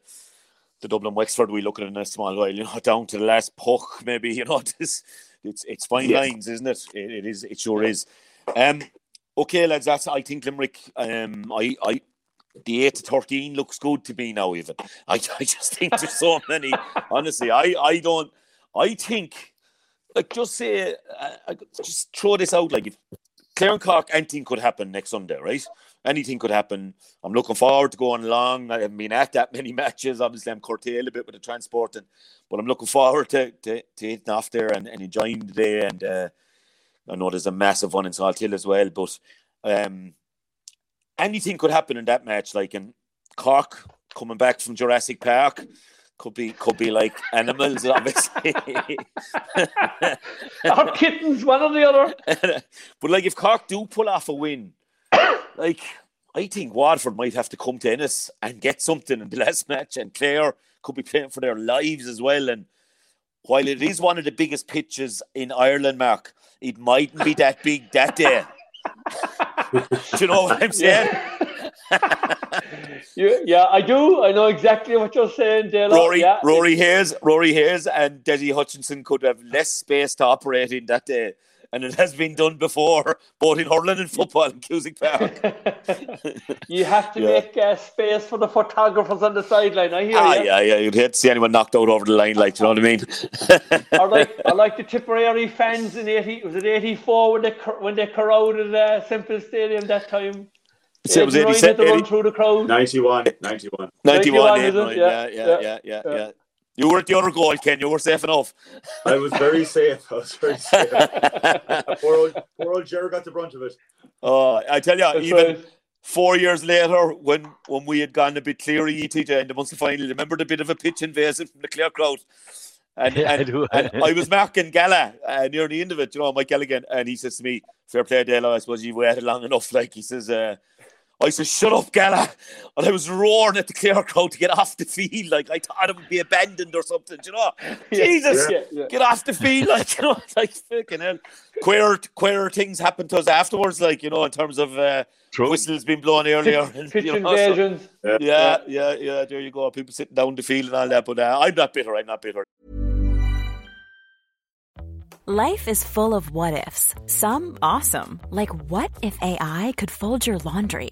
Speaker 4: the Dublin Wexford we look at it in a small while, you know, <laughs> down to the last puck, maybe, you know, <laughs> this it's it's fine yeah. lines, isn't it? it? It is, it sure is. Um okay, lads, that's I think Limerick um I I the eight to thirteen looks good to me now, even. <laughs> I, I just think there's so many. honestly, I I don't I think like just say uh, just throw this out like if Clare and Cork anything could happen next Sunday, right? Anything could happen. I'm looking forward to going along. I haven't been at that many <laughs> matches. Obviously, I'm curtailed a bit with the transport, and but I'm looking forward to to, to hitting off there and, and enjoying the day. And uh, I know there's a massive one in Salthill as well, but um, anything could happen in that match. Like in Cork coming back from Jurassic Park, could be could be like <laughs> animals, obviously. <laughs>
Speaker 3: or kittens, one or the other.
Speaker 4: but like if Cork do pull off a win, like I think Waterford might have to come to Ennis and get something in the <laughs> last match, and Clare could be playing for their lives as well. And while it is one of the biggest pitches in Ireland, Mark, it mightn't be that big that day. <laughs> do you know what I'm saying?
Speaker 3: yeah, yeah, I do. I know exactly what you're saying, Dale.
Speaker 4: Rory,
Speaker 3: yeah.
Speaker 4: Rory Hayes, Rory Hayes, and Dessie Hutchinson could have less space to operate in that day and it has been done before, both in hurling and <laughs> football in Cusack Park. <laughs>
Speaker 3: you have to yeah. make uh, space for the photographers on the sideline. I hear
Speaker 4: ah,
Speaker 3: you.
Speaker 4: Yeah, yeah, you'd hate to see anyone knocked out over the line, like you know what I mean.
Speaker 3: or like, or <laughs> like the Tipperary fans in eighty was it eighty four when they when they crowded uh, Semple Stadium that time.
Speaker 4: So it was 87,
Speaker 3: 80, run through the crowd.
Speaker 2: 91, 91.
Speaker 4: 91, 91 yeah, yeah, yeah, yeah, yeah. yeah. You were at the other goal, Ken. You were safe enough.
Speaker 2: I was very safe. I was very safe. <laughs> poor, old, poor old Jerry got the brunt of it.
Speaker 4: Oh, I tell you, That's even right. four years later, when when we had gone a bit clear ETJ in the Munster final, remember the bit of a pitch invasion from the clear crowd? And, yeah, and, I, do. and I was marking Gala uh, near the end of it, you know, Mike Galligan, and he says to me, Fair play, Dale, I suppose you've waited long enough. <laughs> Like, he says, uh, I said, shut up, Gala. And I was roaring at the Clare crowd to get off the field. Like, I thought it would be abandoned or something, you know? <laughs> Yeah, Jesus, yeah, yeah. get off the field. Like, <laughs> you know, like, fucking hell. Queer, queer things happened to us afterwards, like, you know, in terms of uh, whistles being blown earlier.
Speaker 3: Pitch <laughs>
Speaker 4: you
Speaker 3: know, invasions.
Speaker 4: So, yeah, yeah, yeah, there you go. People sitting down the field and all that. But uh, I'm not bitter. I'm not bitter.
Speaker 6: Life is full of what ifs. Some awesome. Like, what if AI could fold your laundry?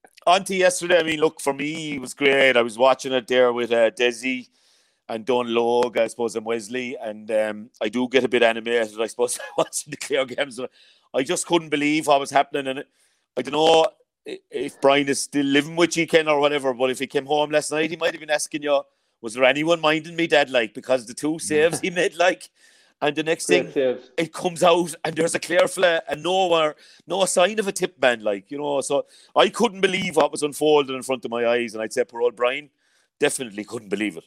Speaker 4: on to yesterday. I mean, look, for me, it was great. I was watching it there with uh, Dessie and Don Logue, I suppose, and Wesley. And um, I do get a bit animated, I suppose, <laughs> watching the Clare games. I just couldn't believe what was happening. And I don't know if Brian is still living with you, Ken, or whatever, but if he came home last night, he might have been asking you, was there anyone minding me, dead, like, because the two saves he made, like, and the next Great thing, saves. it comes out and there's a clear flare and nowhere, no sign of a tip man, like, you know. So I couldn't believe what was unfolding in front of my eyes. And I'd say poor old Brian definitely couldn't believe it.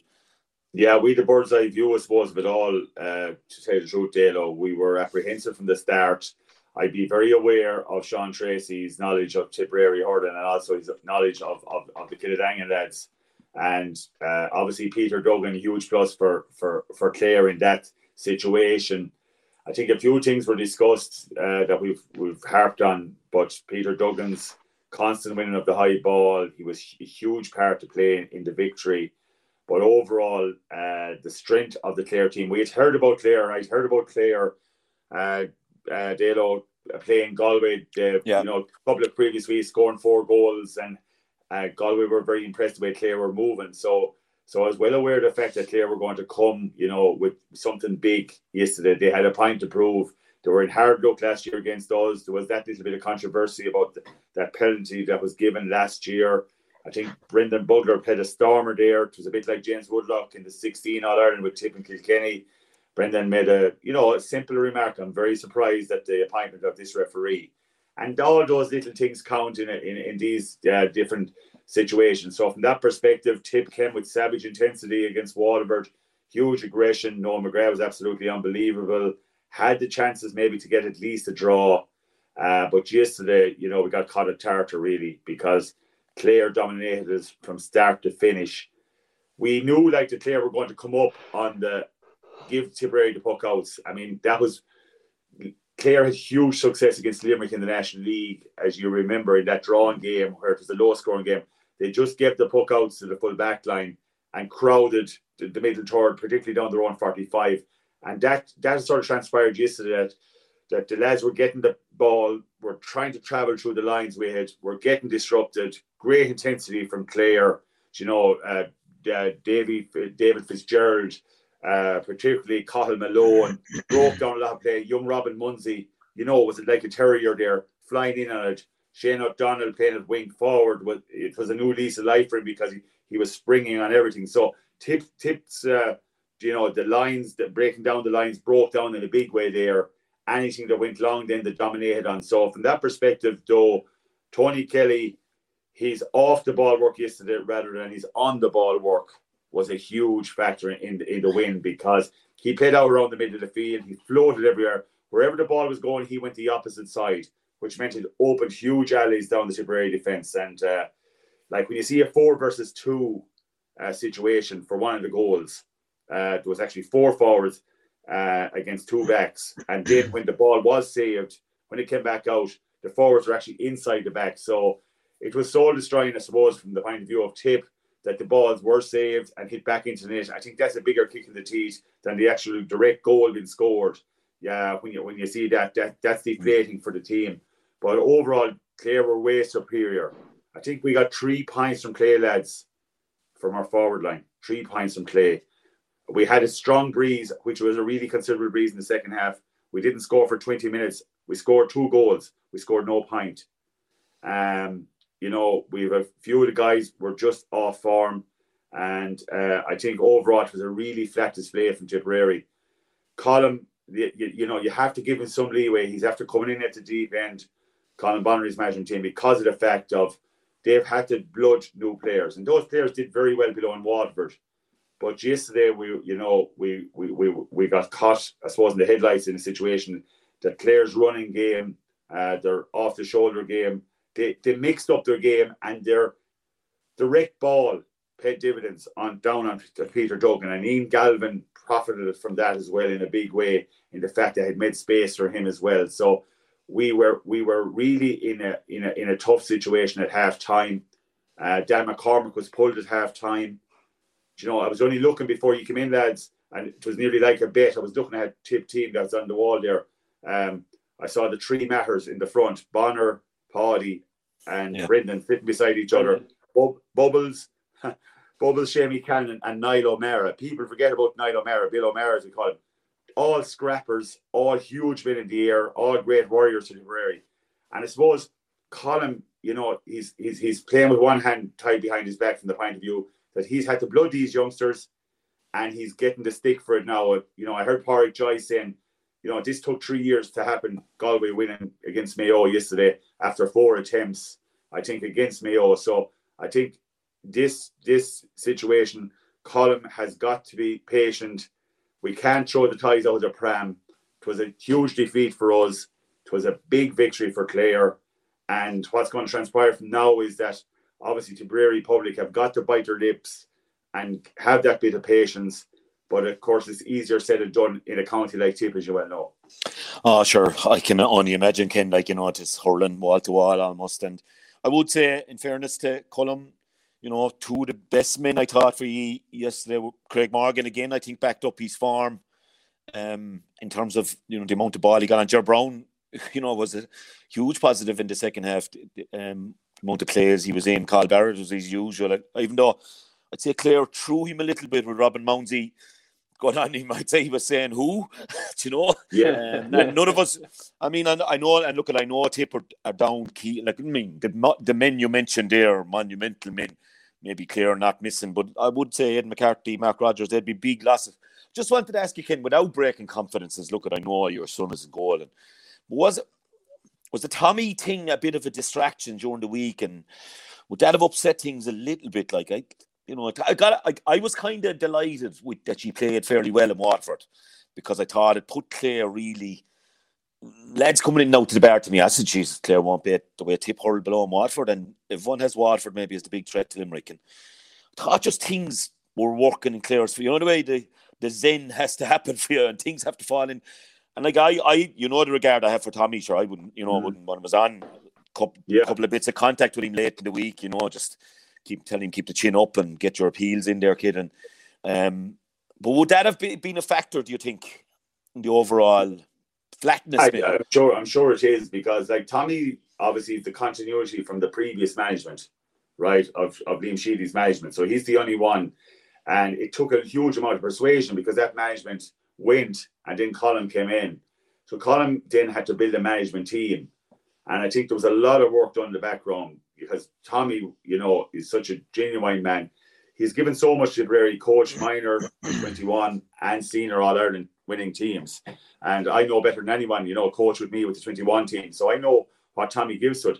Speaker 2: Yeah, we the bird's eye view, I suppose, of it all. Uh, to tell the truth, Dalo, we were apprehensive from the start. I'd be very aware of Sean Tracy's knowledge of Tipperary hurling and also his knowledge of, of, of the Kiladangan lads. And uh, obviously Peter Duggan, huge plus for, for, for Clare in that situation. I think a few things were discussed uh, that we've we've harped on, but Peter Duggan's constant winning of the high ball, he was a huge part to play in, the victory. But overall, uh, the strength of the Clare team, we had heard about Clare, I'd heard about Clare, uh, uh, Dalo uh, playing Galway, uh, yeah. you know, a couple of previous weeks, scoring four goals, and uh, Galway were very impressed the way Clare were moving. So so I was well aware of the fact that Clare were going to come, you know, with something big yesterday. They had a point to prove. They were in hard luck last year against us. There was that little bit of controversy about the, that penalty that was given last year. I think Brendan Bugler played a stormer there. It was a bit like James Woodlock in the 16 All Ireland with Tip and Kilkenny. Brendan made a, you know, a simple remark. I'm very surprised at the appointment of this referee. And all those little things count in, in, in these uh, different situations. So from that perspective, Tip came with savage intensity against Waterford, huge aggression. Noel McGrath was absolutely unbelievable. Had the chances maybe to get at least a draw. Uh, but yesterday, you know, we got caught at tartar really because Clare dominated us from start to finish. We knew like the Clare were going to come up on the give Tipperary the puck outs. I mean, that was Clare had huge success against Limerick in the National League, as you remember, in that drawing game where it was a low scoring game. They just gave the puck out to the full back line and crowded the, the middle third, particularly down the own 45. And that that sort of transpired yesterday that, that the lads were getting the ball, were trying to travel through the lines we had, were getting disrupted. Great intensity from Clare, you know, uh, uh, Davy, David Fitzgerald, uh, particularly Cathal Malone, broke down a lot of play. Young Robin Mounsey, you know, was like a terrier there, flying in on it. Shane O'Donnell playing it wing forward. Was, it was a new lease of life for him because he, he was springing on everything. So tip, tips, uh, you know, the lines, that breaking down the lines broke down in a big way there. Anything that went long then that dominated on. So from that perspective, though, Tony Kelly, he's off the ball work yesterday rather than he's on the ball work was a huge factor in the, in the win because he played out around the middle of the field. He floated everywhere. Wherever the ball was going, he went the opposite side, which meant it opened huge alleys down the Tipperary defence. And uh, like when you see a four versus two uh, situation for one of the goals, uh, there was actually four forwards uh, against two backs. And then when the ball was saved, when it came back out, the forwards were actually inside the back. So it was soul destroying, I suppose, from the point of view of Tip that the balls were saved and hit back into the net. I think that's a bigger kick in the teeth than the actual direct goal being scored. Yeah, when you when you see that, that that's deflating for the team. But overall, Clare were way superior. I think we got three points from Clay lads from our forward line. Three points from Clay. We had a strong breeze, which was a really considerable breeze in the second half. We didn't score for 20 minutes. We scored two goals. We scored no point. Um, you know, we have a few of the guys were just off form. And uh, I think overall it was a really flat display from Tipperary. Colin, you, you, know, you have to give him some leeway. He's after coming in at the deep end, Colm Bonnar's management team, because of the fact of they've had to blood new players. And those players did very well below in Waterford. But yesterday, we, you know, we, we, we, we got caught, I suppose, in the headlights in a situation that Clare's running game, uh, their off the shoulder game, they, they mixed up their game and their direct ball paid dividends on down on Peter Duggan and Ian Galvin profited from that as well in a big way in the fact they had made space for him as well. So we were we were really in a in a in a tough situation at half time. Uh, Dan McCormack was pulled at half time. You know, I was only looking before you came in, lads, and it was nearly like a bet. I was looking at tip team that's on the wall there. Um, I saw the three matters in the front: Bonnar, Paddy, and yeah. Brendan sitting beside each other. Bub- Bubbles, <laughs> Bubbles, Shamey Cannon, and Niall O'Mara. People forget about Niall O'Mara, Bill O'Mara, as we call him. All scrappers, all huge men in the air, all great warriors to Tipperary. And I suppose Colin, you know, he's he's he's playing with one hand tied behind his back from the point of view that he's had to blood these youngsters, and he's getting the stick for it now. You know, I heard Pádraig Joyce saying you know, this took three years to happen. Galway winning against Mayo yesterday after four attempts, I think, against Mayo. So I think this this situation, Colin has got to be patient. We can't throw the ties out of the pram. It was a huge defeat for us. It was a big victory for Clare. And what's going to transpire from now is that obviously Tipperary public have got to bite their lips and have that bit of patience but of course, it's easier said than done in a county like Tip, as you well know.
Speaker 4: Oh, sure. I can only imagine, Ken, like, you know, it's hurling wall to wall almost. And I would say, in fairness to Colm, you know, two of the best men I thought for you yesterday, were Craig Morgan again, I think backed up his form um, in terms of, you know, the amount of ball he got on. Joe Brown, <laughs> you know, was a huge positive in the second half. Um, amount of players he was in. Cathal Barrett was his usual. Even though I'd say Clare threw him a little bit with Robin Mounsey got on him, I'd say he was saying who, <laughs> do you know?
Speaker 2: Yeah.
Speaker 4: Um, and none of us, I mean, I, I know, and look at, I know Tip are, down key. Like, I mean, the, the men you mentioned there, monumental men, maybe Clare not missing, but I would say Ed McCarthy, Mark Rogers, they'd be big losses. Just wanted to ask you, Ken, without breaking confidences, look at, I know your son is in goal. And was it, was the Tommy thing a bit of a distraction during the week? And would that have upset things a little bit? Like, I, you know, I got, I, I was kind of delighted with that she played fairly well in Waterford because I thought it put Clare really. Lads coming in now to the bar to me, I said, Jesus, Clare won't be the way a Tip hurled below in Waterford. And if one has Waterford, maybe as the big threat to Limerick. And I thought just things were working in Clare's for you know the way the, the zen has to <laughs> happen for you and things have to fall in. And like I, I you know the regard I have for Tommy, sure I wouldn't, you know, mm. wouldn't when I was on couple, yeah. couple of bits of contact with him late in the week, you know, just keep telling him keep the chin up and get your appeals in there, kid. And um, but would that have be, been a factor? Do you think in the overall flatness? I,
Speaker 2: am sure. I'm sure it is because like Tommy, obviously, the continuity from the previous management, right, of of Liam Sheedy's management. So he's the only one. And it took a huge amount of persuasion because that management went and then Colin came in. So Colin then had to build a management team. And I think there was a lot of work done in the background because Tommy, you know, is such a genuine man. He's given so much to Tipperary, coach minor 21 and senior All Ireland winning teams. And I know better than anyone, you know, a coach with me with the 21 team. So I know what Tommy gives to it.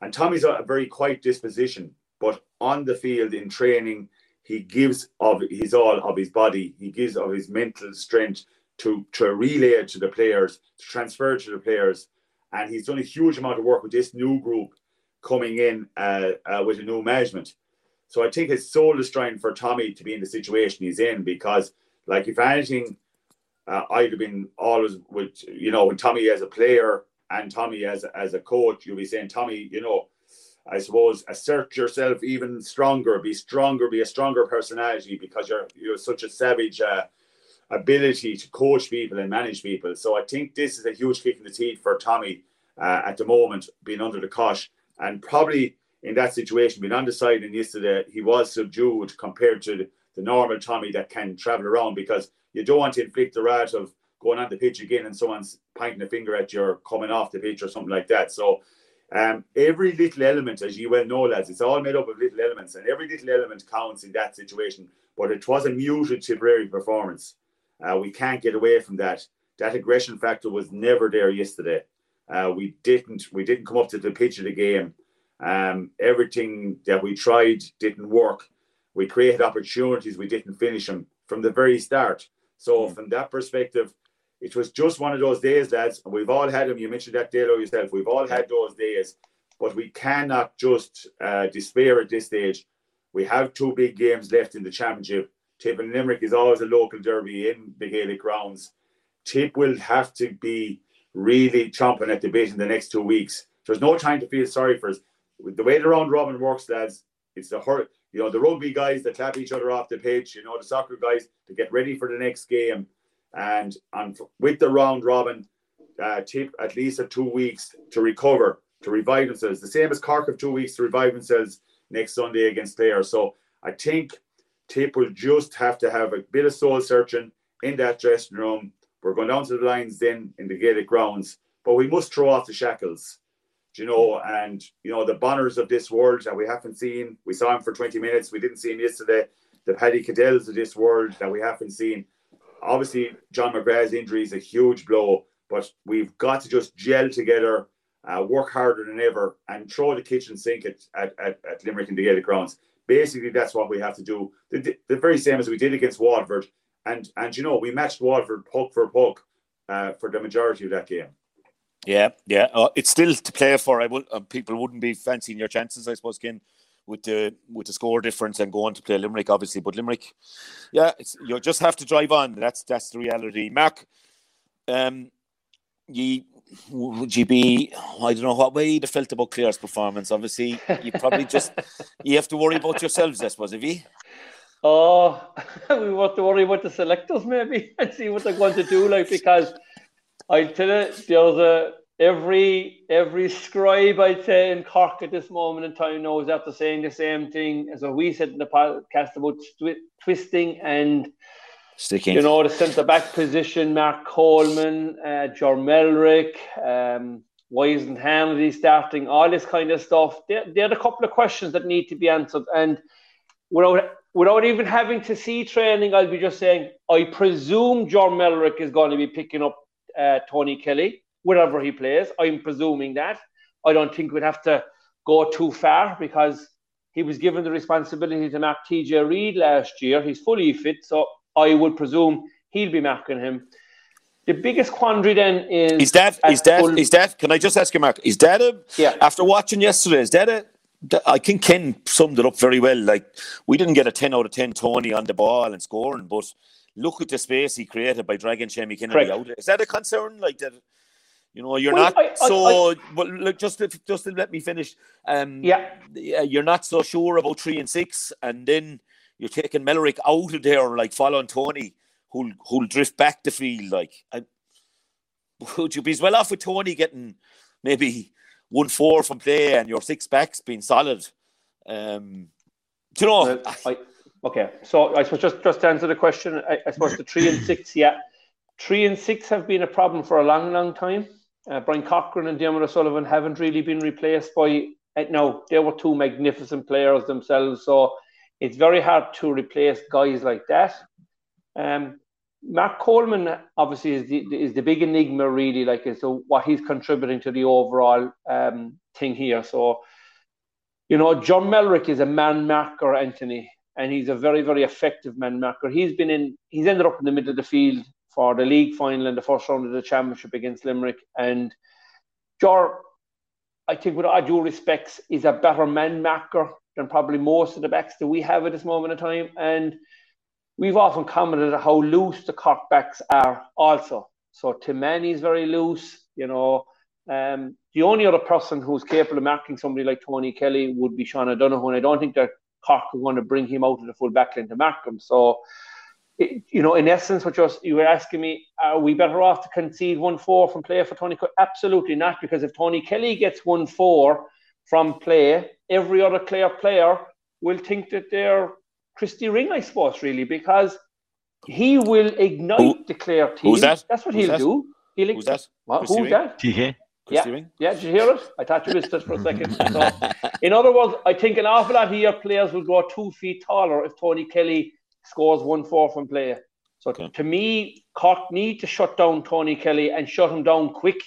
Speaker 2: And Tommy's a very quiet disposition, but on the field in training, he gives of his all of his body, he gives of his mental strength to, to relay it to the players, to transfer to the players. And he's done a huge amount of work with this new group coming in uh, uh, with a new management. So I think it's soul destroying for Tommy to be in the situation he's in because, like, if anything, uh, I'd have been always with you know when Tommy as a player and Tommy as as a coach, you'll be saying Tommy, you know, I suppose assert yourself even stronger, be stronger, be a stronger personality because you're you're such a savage uh, ability to coach people and manage people. So I think this is a huge kick in the teeth for Tommy uh, at the moment, being under the cosh and probably in that situation being on the undecided yesterday, he was subdued compared to the, the normal Tommy that can travel around because you don't want to inflict the wrath of going on the pitch again and someone's pointing a finger at you or coming off the pitch or something like that. So um, every little element, as you well know, lads, it's all made up of little elements, and every little element counts in that situation. But it was a muted Tipperary performance. Uh, we can't get away from that. That aggression factor was never there yesterday. Uh, we didn't we didn't come up to the pitch of the game. Um, everything that we tried didn't work. We created opportunities, we didn't finish them from the very start. So mm. from that perspective, it was just one of those days, lads. And we've all had them. You mentioned that, Dalo, yourself. We've all had those days. But we cannot just uh, despair at this stage. We have two big games left in the championship. Tip and Limerick is always a local derby in the Gaelic grounds. Tip will have to be really chomping at the bit in the next two weeks. There's no time to feel sorry for us. The way the round robin works, lads, it's the hurt. You know, the rugby guys that clap each other off the pitch. You know, the soccer guys to get ready for the next game and and with the round robin, uh, tip at least of two weeks to recover, to revive themselves. The same as Cork of two weeks to revive themselves next Sunday against Clare. So I think Tip will just have to have a bit of soul searching in that dressing room. We're going down to the lines then in the Gaelic grounds, but we must throw off the shackles, you know, and you know the bonners of this world that we haven't seen. We saw him for 20 minutes. We didn't see him yesterday. The Paddy Cadells of this world that we haven't seen obviously John McGrath's injury is a huge blow, but we've got to just gel together, uh, work harder than ever, and throw the kitchen sink at, at, at, at Limerick and the Gaelic grounds. Basically, that's what we have to do. The, the, very same as we did against Waterford. And, and you know, we matched Waterford puck for puck uh, for the majority of that game.
Speaker 4: Yeah, yeah. Uh, it's still to play for. I will. Uh, people wouldn't be fancying your chances, I suppose, Ken with the with the score difference and going to play Limerick, obviously. But Limerick, yeah, you just have to drive on. That's that's the reality. Mark, um, you would you be? I don't know what way you'd felt about Clare's performance. Obviously, you probably just <laughs> you have to worry about yourselves, I suppose, if you.
Speaker 3: Oh, <laughs> we want to worry about the selectors maybe <laughs> and see what they're going to do. Like because I tell you, there's a every every scribe I'd say in Cork at this moment in time knows after saying the same thing as what we said in the podcast about twi- twisting and
Speaker 4: sticking.
Speaker 3: You know the centre back position, Mark Coleman, uh, Ger Millerick, um, why isn't Hanley starting? All this kind of stuff. There, there are a couple of questions that need to be answered, and without without even having to see training, I'll be just saying I presume John Millerick is going to be picking up uh, Tony Kelly wherever he plays. I'm presuming that. I don't think we'd have to go too far because he was given the responsibility to mark TJ Reid last year. He's fully fit, so I would presume he'll be marking him. The biggest quandary then is
Speaker 4: is that is that full, is that can I just ask you, Mark? Is that a
Speaker 3: yeah?
Speaker 4: After watching yesterday, is that a I think Ken summed it up very well. Like we didn't get a ten out of ten Tony on the ball and scoring, but look at the space he created by dragging Jamie Kennedy out. Is that a concern? Like that? You know, you're well, not I, so. I, but look, just to, just to let me finish. Um,
Speaker 3: yeah,
Speaker 4: you're not so sure about three and six, and then you're taking Millerick out of there, like following Tony, who'll who'll drift back the field. Like, I, would you be as well off with Tony getting maybe one four from play and your six backs being solid? Um, you know?
Speaker 3: I, Okay, so I suppose just just to answer the question, I, I suppose the three and six, yeah, three and six have been a problem for a long, long time. Uh, Brian Corcoran and Diarmuid O'Sullivan haven't really been replaced by. Uh, no, they were two magnificent players themselves, so it's very hard to replace guys like that. Um, Mark Coleman obviously is the is the big enigma really, like as to what he's contributing to the overall um, thing here. So, you know, John Millerick is a man marker, Anthony, and he's a very very effective man marker. He's been in, he's ended up in the middle of the field for the league final and the first round of the championship against Limerick, and Ger, I think with all due respects, is a better man marker than probably most of the backs that we have at this moment in time, and we've often commented how loose the Cork backs are also. So Tim is very loose, you know. Um, the only other person who's capable of marking somebody like Tony Kelly would be Sean O'Donoghue, and I don't think that Cork are going to bring him out of the full backline to mark him. So, it, you know, in essence, what you're, you were asking me, are we better off to concede 1 4 from play for Tony Kelly? Absolutely not, because if Tony Kelly gets 1 4 from play, every other Clare player will think that they're Christy Ring, I suppose, really, because he will ignite Who, the Clare team.
Speaker 4: Who's that?
Speaker 3: That's what
Speaker 4: who's
Speaker 3: he'll
Speaker 4: that?
Speaker 3: do. He'll
Speaker 4: who's that?
Speaker 3: What, who's Ring? that?
Speaker 5: Yeah.
Speaker 3: Yeah. yeah, did you hear it? I thought you missed it for a second. <laughs> So, in other words, I think an awful lot of your players will go two feet taller if Tony Kelly scores one four from play. So okay. to me, Cork need to shut down Tony Kelly and shut him down quick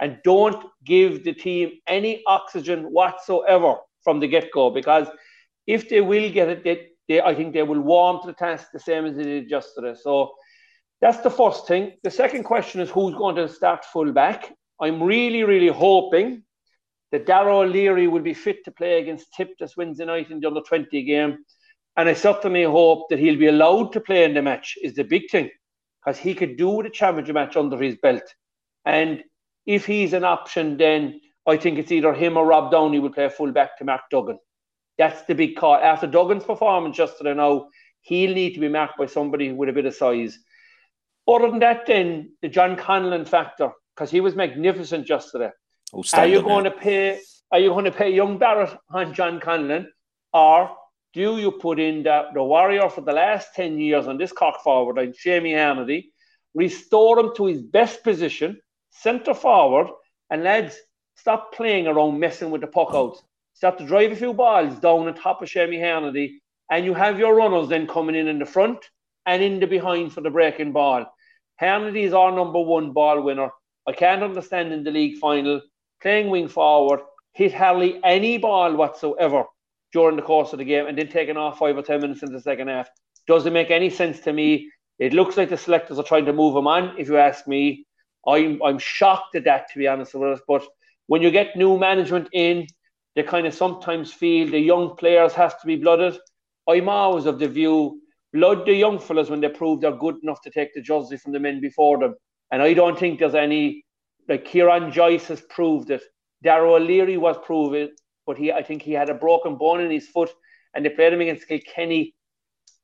Speaker 3: and don't give the team any oxygen whatsoever from the get go because if they will get it, they, they, I think they will warm to the task the same as they did yesterday. So that's the first thing. The second question is who's going to start full back. I'm really, really hoping that Darrow Leary will be fit to play against Tip this Wednesday night in the under 20 game. And I certainly hope that he'll be allowed to play in the match, is the big thing, because he could do the championship match under his belt. And if he's an option, then I think it's either him or Rob Downey will play full back to Mark Duggan. That's the big call. After Duggan's performance yesterday now, he'll need to be marked by somebody with a bit of size. Other than that, then the John Conlon factor, because he was magnificent yesterday.
Speaker 4: Oh,
Speaker 3: are you going to pay? Are you going to pay young Barrett on John Conlon, or do you put in the, the warrior for the last ten years on this cock forward, like Seamie Harnedy, restore him to his best position, centre forward, and lads stop playing around messing with the puck outs start to drive a few balls down on top of Seamie Harnedy, and you have your runners then coming in in the front and in the behind for the breaking ball. Harnedy is our number one ball winner. I can't understand in the league final playing wing forward, hit hardly any ball whatsoever during the course of the game, and then taking off five or ten minutes in the second half. Doesn't make any sense to me. It looks like the selectors are trying to move him on. If you ask me, I'm I'm shocked at that to be honest with us. But when you get new management in, they kind of sometimes feel the young players have to be blooded. I'm always of the view, blood the young fellas when they prove they're good enough to take the jersey from the men before them. And I don't think there's any, like Kieran Joyce has proved it. Darrow O'Leary was proven, but he, I think he had a broken bone in his foot, and they played him against Kilkenny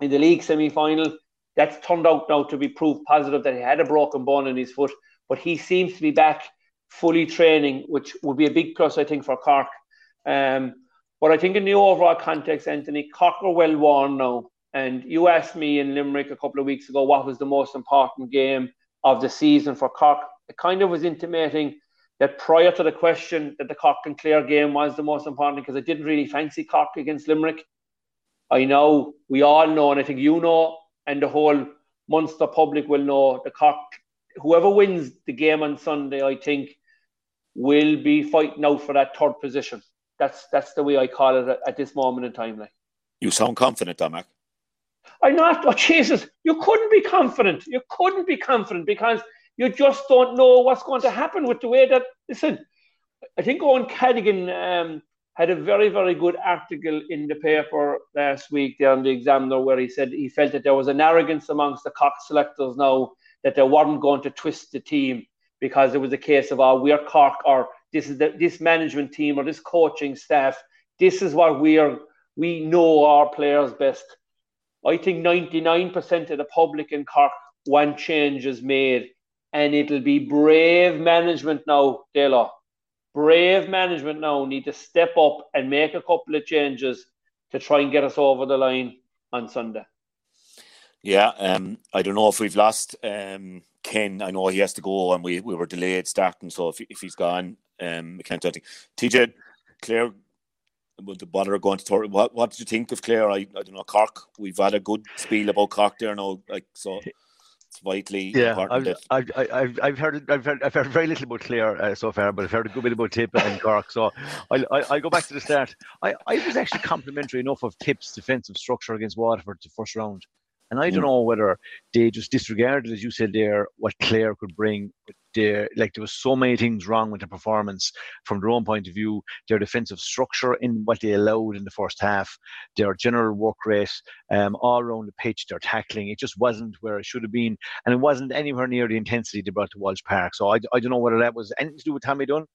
Speaker 3: in the league semi-final. That's turned out now to be proof positive that he had a broken bone in his foot, but he seems to be back fully training, which would be a big plus, I think, for Cork. Um, but I think in the overall context, Anthony, Cocker well worn now. And you asked me in Limerick a couple of weeks ago what was the most important game of the season for Cork. It kind of was intimating that prior to the question that the Cork and Clare game was the most important because I didn't really fancy Cork against Limerick. I know, we all know, and I think you know, and the whole Munster public will know the Cork, whoever wins the game on Sunday, I think, will be fighting out for that third position that's that's the way I call it at, at this moment in time. Like
Speaker 4: you sound confident, Domac.
Speaker 3: I'm not. Oh Jesus, you couldn't be confident. You couldn't be confident because you just don't know what's going to happen with the way that. Listen, I think Eoin Cadogan um, had a very very good article in the paper last week there on the Examiner where he said he felt that there was an arrogance amongst the Cork selectors now that they weren't going to twist the team because it was a case of oh we're Cork or this is the, this management team or this coaching staff. This is what we are. We know our players best. I think 99% of the public in Cork want changes made, and it'll be brave management now, Dela. Brave management now need to step up and make a couple of changes to try and get us over the line. on Sunday.
Speaker 4: Yeah, um, I don't know if we've lost um, Ken. I know he has to go, and we, we were delayed starting. So if, if he's gone, um, I anything. TJ, Clare, would the bother going to tour? What what did you think of Clare? I, I don't know Cork. We've had a good spiel about Cork there now, like so. It's vitally
Speaker 5: yeah,
Speaker 4: important.
Speaker 5: I've, I've, I've, I've heard I've heard I've heard very little about Clare uh, so far, but I've heard a good bit about Tip and Cork. So I'll, I'll go back to the start. I, I was actually complimentary enough of Tip's defensive structure against Waterford the first round. And I don't know whether they just disregarded, as you said there, what Clare could bring. There, like there was so many things wrong with the performance from their own point of view. Their defensive structure in what they allowed in the first half, their general work rate, um, all around the pitch, their tackling, it just wasn't where it should have been, and it wasn't anywhere near the intensity they brought to Walsh Park. So I, I don't know whether that was anything to do with Tommy Dunne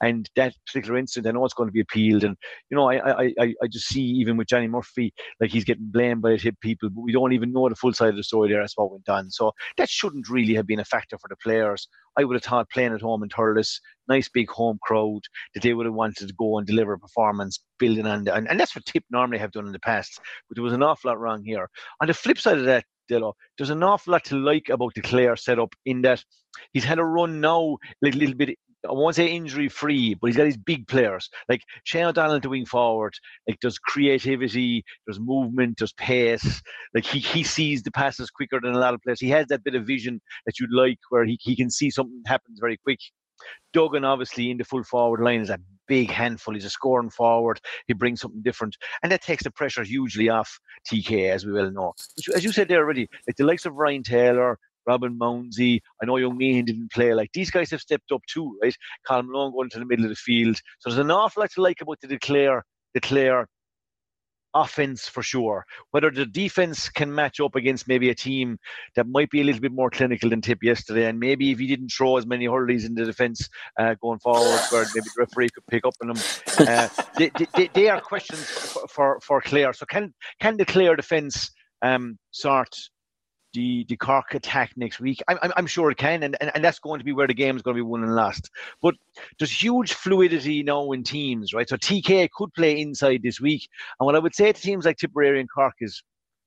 Speaker 5: and that particular incident, I know it's going to be appealed. And, you know, I, I, I just see even with Johnny Murphy, like he's getting blamed by the people, but we don't even know the full side of the story there as what went on. So that shouldn't really have been a factor for the players. I would have thought playing at home in Thurles, nice big home crowd, that they would have wanted to go and deliver a performance building on, the, and, and that's what Tip normally have done in the past. But there was an awful lot wrong here. On the flip side of that, Dillo, there's an awful lot to like about the Clare setup in that he's had a run now, like a little bit I won't say injury free, but he's got these big players like Shane O'Donnell doing forward. Like there's creativity, there's movement, there's pace. Like he, he sees the passes quicker than a lot of players. He has that bit of vision that you'd like where he, he can see something happens very quick. Duggan obviously in the full forward line is a big handful. He's a scoring forward. He brings something different, and that takes the pressure hugely off TK, as we well know. As you said there already, like the likes of Ryan Taylor, Robin Mounsey. I know Young Meehan didn't play. Like these guys have stepped up too, right? Colin Long going to the middle of the field. So there's an awful lot to like about the declare declare offense for sure. Whether the defense can match up against maybe a team that might be a little bit more clinical than Tip yesterday, and maybe if he didn't throw as many hurleys in the defense uh, going forward, where maybe the referee could pick up on them, uh, <laughs> they, they, they, are questions for, for, for Clare. So can can the Clare defense um, sort the the Cork attack next week. I'm, I'm, I'm sure it can, and, and, and that's going to be where the game is going to be won and lost. But there's huge fluidity now in teams, right? So TK could play inside this week, and what I would say to teams like Tipperary and Cork is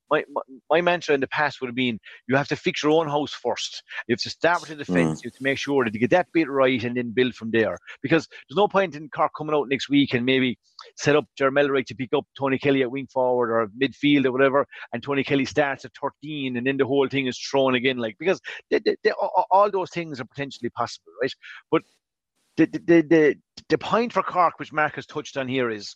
Speaker 5: my, my, my, mantra in the past would have been you have to fix your own house first. You have to start with the defence. Mm. You have to make sure that you get that bit right and then build from there. Because there's no point in Cork coming out next week and maybe set up Jeremy Jermel to pick up Tony Kelly at wing forward or midfield or whatever, and Tony Kelly starts at 13 and then the whole thing is thrown again. Like because they, they, they, all those things are potentially possible, right? But the, the, the, the point for Cork, which Mark has touched on here, is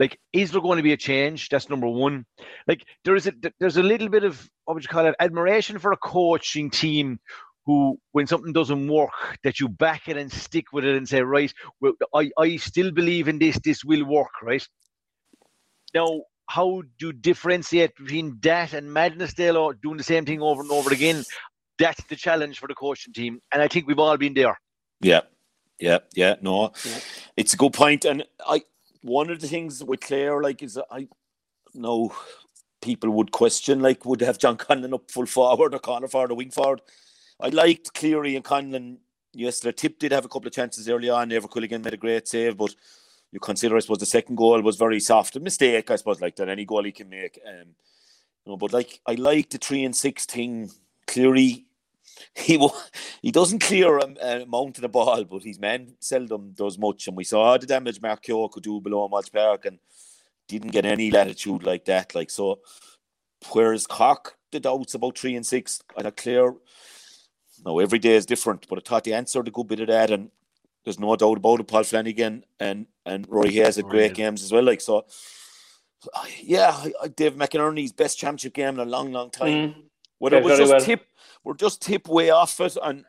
Speaker 5: like, is there going to be a change? That's number one. Like, there is a there's a little bit of what would you call it? Admiration for a coaching team who, when something doesn't work, that you back it and stick with it and say, right, well, I I still believe in this. This will work, right? Now, how do you differentiate between that and madness, Dale, doing the same thing over and over again? That's the challenge for the coaching team, and I think we've all been there.
Speaker 4: Yeah, yeah, yeah. No, yeah. it's a good point, and I one of the things with Clare, like, is I know people would question, like, would have John Conlon up full forward or corner forward or wing forward? I liked Cleary and Conlon yesterday. Tip did have a couple of chances early on. Eibhear Quilligan made a great save, but you consider, I suppose, the second goal was very soft. A mistake, I suppose, like that any goal he can make. Um, you know, but like I like the three and six thing. Cleary <laughs> he he doesn't clear a, a amount of ball, but his man seldom does much. And we saw the damage Mark could do below Walsh Park and didn't get any latitude like that. Like so, whereas Cock the doubts about three and six, I had clear. No, every day is different, but I thought they answered a good bit of that, and there's no doubt about it. Paul Flanagan and and Rory Hayes had great games as well. Like so, yeah, Dave McInerney's best championship game in a long, long time. Mm. Whether it was just well. tip, we're just tip way off it, and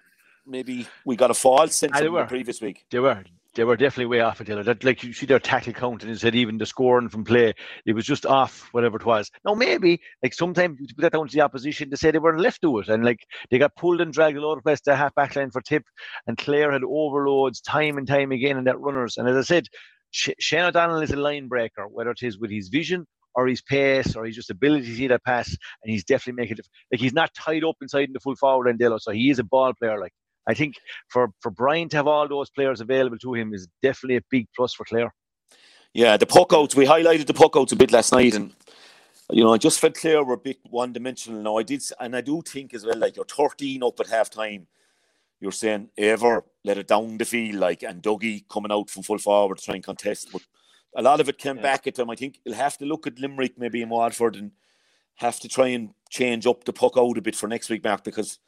Speaker 4: maybe we got a false sense ah, of the previous week.
Speaker 5: They were. They were definitely way off it. That, like you see their tackle count, and said even the scoring from play, it was just off whatever it was. Now maybe like sometimes you put that down to the opposition to say they weren't left to it, and like they got pulled and dragged a lot of place to half back line for tip, and Clare had overloads time and time again in that runners. And as I said, Shane O'Donnell is a line breaker, whether it is with his vision or his pace or his just ability to see that pass, and he's definitely making it. Like he's not tied up inside in the full forward end, Delo, so he is a ball player. Like I think for for Brian to have all those players available to him is definitely a big plus for Clare.
Speaker 4: Yeah, the puck outs. We highlighted the puck outs a bit last night, and you know, I just felt Clare were a bit one dimensional now. I did, and I do think as well, like you're 13 up at half time. You're saying ever let it down the field, like, and Dougie coming out from full forward to try and contest. But a lot of it came yeah. back at them. I think you'll have to look at Limerick maybe in Waterford and have to try and change up the puck out a bit for next week, Mark, because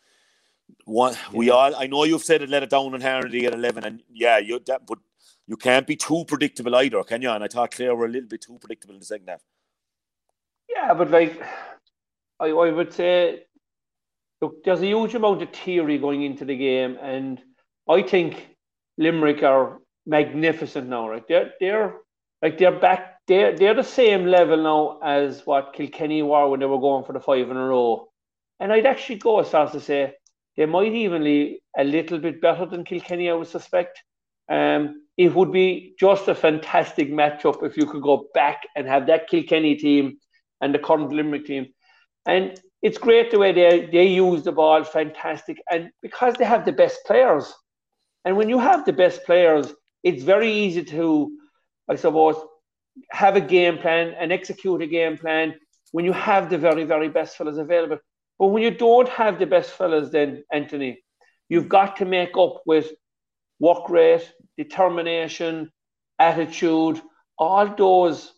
Speaker 4: one, yeah. we all, I know you've said it, let it down on Harnedy at 11, and yeah, you, that, but you can't be too predictable either, can you? And I thought Clare were a little bit too predictable in the second half.
Speaker 3: Yeah, but like, I, I would say, look, there's a huge amount of theory going into the game, and I think Limerick are magnificent now, right? They're, they're like, they're back, they're, they're the same level now as what Kilkenny were when they were going for the five in a row. And I'd actually go as far as to say they might even be a little bit better than Kilkenny, I would suspect. Um, it would be just a fantastic matchup if you could go back and have that Kilkenny team and the current Limerick team. And it's great the way they, they use the ball, fantastic. And because they have the best players. And when you have the best players, it's very easy to, I suppose, have a game plan and execute a game plan when you have the very, very best fellas available. But when you don't have the best fellas, then, Anthony, you've got to make up with work rate, determination, attitude, all those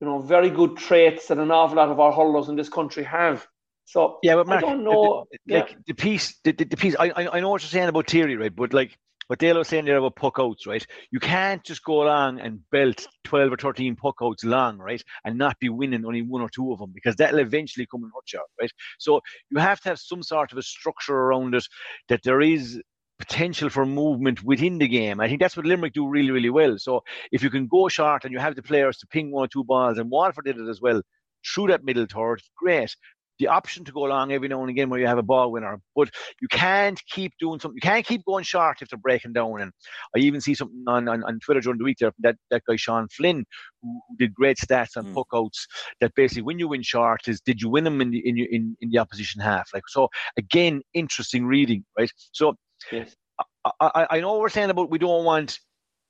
Speaker 3: you know very good traits that an awful lot of our hurlers in this country have. So
Speaker 5: yeah, but Mark,
Speaker 3: I don't know.
Speaker 5: The, like yeah. the piece, the, the, the piece. I, I know what you're saying about theory, right? But like what Dale was saying there about puck outs, right? You can't just go along and belt 12 or 13 puck outs long, right? And not be winning only one or two of them because that'll eventually come and hurt you, right? So you have to have some sort of a structure around it that there is potential for movement within the game. I think that's what Limerick do really, really well. So if you can go short and you have the players to ping one or two balls, and Waterford did it as well through that middle third, great. The option to go along every now and again where you have a ball winner, but you can't keep doing something. You can't keep going short if they're breaking down. And I even see something on, on, on Twitter during the week there that, that guy Sean Flynn, who, did great stats on mm. puck outs. That basically, when you win short, is did you win them in the in, in in the opposition half? Like so, again, interesting reading, right? So Yes. I, I know we're saying about we don't want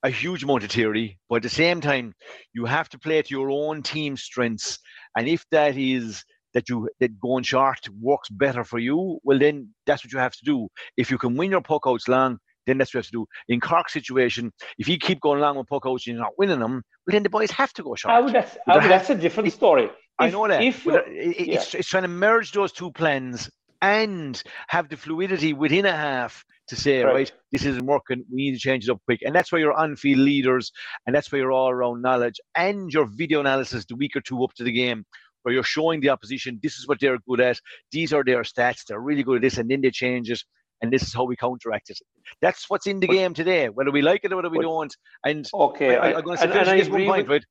Speaker 5: a huge amount of theory, but at the same time, you have to play to your own team strengths. And if that is that you that going short works better for you, well then that's what you have to do. If you can win your puck outs long, then that's what you have to do. In Cork's situation, if you keep going along with puck outs and you're not winning them, well then the boys have to go short.
Speaker 3: I would, that's, I would, that's a different story.
Speaker 5: I know that. If it, uh, it's, yeah. it's trying to merge those two plans and have the fluidity within a half to say, right. right. this isn't working, we need to change it up quick. And that's where your on field leaders and that's where your all around knowledge and your video analysis the week or two up to the game, where you're showing the opposition this is what they're good at, these are their stats, they're really good at this, and then they change it. And this is how we counteract it. That's what's in the but, game today, whether we like it or whether we but, don't. And
Speaker 3: okay,
Speaker 5: I, am going to and this one point, right?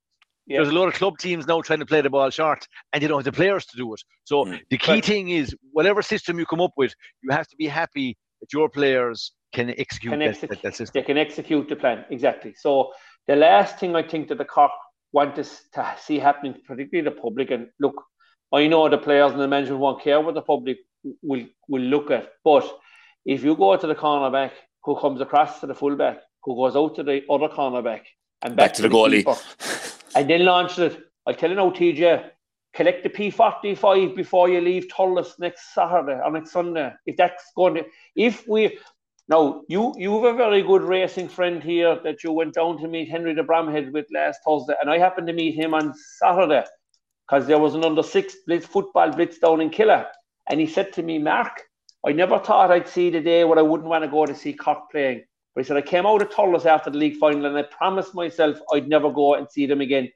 Speaker 5: Yeah. There's a lot of club teams now trying to play the ball short, and they don't have the players to do it. So mm. the key thing is, whatever system you come up with, you have to be happy that your players can execute, can that, that, that, system.
Speaker 3: They can execute the plan exactly. So the last thing I think that the Cork want to, to see happening, particularly the public, and look, I know the players and the management won't care what the public will will look at, but if you go to the cornerback who comes across to the fullback, who goes out to the other cornerback and back, back to, to, the, goalie, keeper, <laughs> and then launches it, I tell you now, TJ, collect the P45 before you leave Thurles next Saturday or next Sunday. If that's going to, if we, now you you have a very good racing friend here that you went down to meet Henry de Bramhead with last Thursday, and I happened to meet him on Saturday because there was an under six blitz football blitz down in Killa, and he said to me, Mark, I never thought I'd see the day where I wouldn't want to go to see Cork playing. But he said I came out of Thurles after the league final, and I promised myself I'd never go and see them again.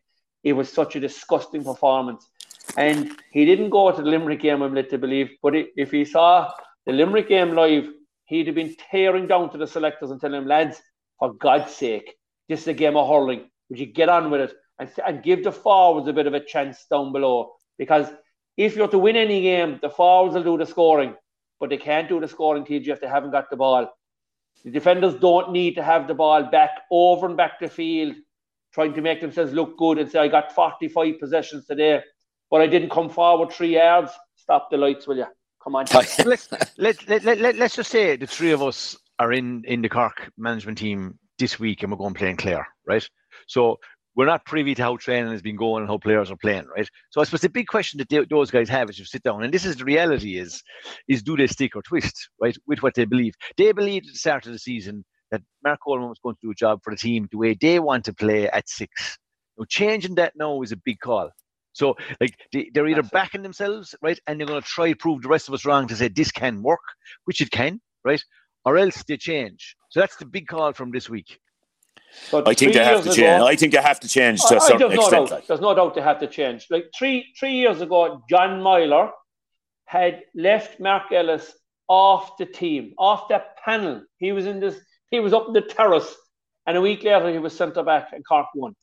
Speaker 3: It was such a disgusting performance. And he didn't go to the Limerick game, I'm led to believe. But if he saw the Limerick game live, he'd have been tearing down to the selectors and telling them, lads, for God's sake, this is a game of hurling. Would you get on with it and, and give the forwards a bit of a chance down below? Because if you're to win any game, the forwards will do the scoring, but they can't do the scoring, TG, if they haven't got the ball. The defenders don't need to have the ball back over and back the field, trying to make themselves look good and say, I got 45 possessions today but I didn't come forward three yards. Stop the lights, will you? Come on.
Speaker 5: let's, let, let, let, let, let's just say the three of us are in, in the Cork management team this week and we're going to play in Clare, right? So we're not privy to how training has been going and how players are playing, right? So I suppose the big question that they, those guys have is you sit down, and this is the reality: is is do they stick or twist, right, with what they believe? They believed at the start of the season that Mark Coleman was going to do a job for the team the way they want to play at six. Now, changing that now is a big call. So, like, they, are either backing themselves, right, and they're going to try to prove the rest of us wrong to say this can work, which it can, right, or else they change. So that's the big call from this week.
Speaker 4: But I think they have to ago, change. I think they have to change to I, a certain
Speaker 3: there's
Speaker 4: extent.
Speaker 3: No doubt, like. There's no doubt they have to change. Like three three years ago, John Meyler had left Mark Ellis off the team, off that panel. He was in this. He was up in the terrace, and a week later he was centre back and Cork won.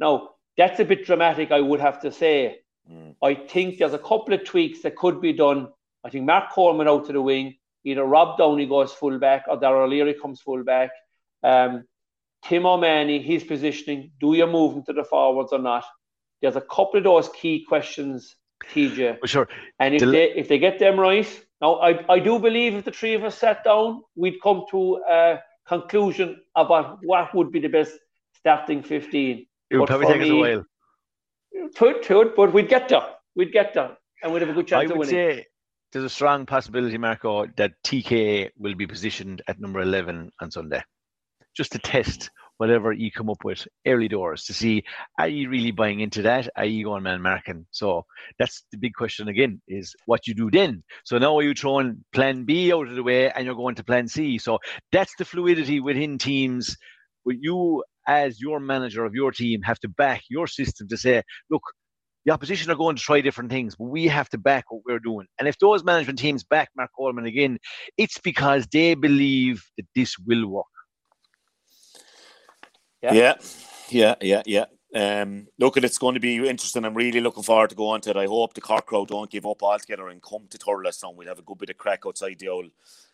Speaker 3: Now that's a bit dramatic, I would have to say. Mm. I think there's a couple of tweaks that could be done. I think Mark Coleman out to the wing, either Rob Downey goes full back or Darrell O'Leary comes full back. Um, Tim O'Mahony, his positioning, do you move him to the forwards or not? There's a couple of those key questions, TJ.
Speaker 5: For sure.
Speaker 3: And if they if they get them right, now I, I do believe if the three of us sat down, we'd come to a conclusion about what would be the best starting 15.
Speaker 5: It would probably take me, us a while.
Speaker 3: Could, could, but we'd get there. We'd get there. And we'd have a good chance
Speaker 5: I
Speaker 3: of
Speaker 5: winning.
Speaker 3: Say
Speaker 5: there's a strong possibility, Marco, that TK will be positioned at number 11 on Sunday just to test whatever you come up with early doors to see are you really buying into that? Are you going man marking? So that's the big question again is what you do then. So now are you throwing plan B out of the way and you're going to plan C? So that's the fluidity within teams. But you as your manager of your team have to back your system to say, look, the opposition are going to try different things, but we have to back what we're doing. And if those management teams back Mark Coleman again, it's because they believe that this will work.
Speaker 4: Yeah, yeah, yeah, yeah. yeah. Um, look, it's going to be interesting. I'm really looking forward to going to it. I hope the Cork crowd don't give up altogether and come to Thurles We'll have a good bit of crack outside the old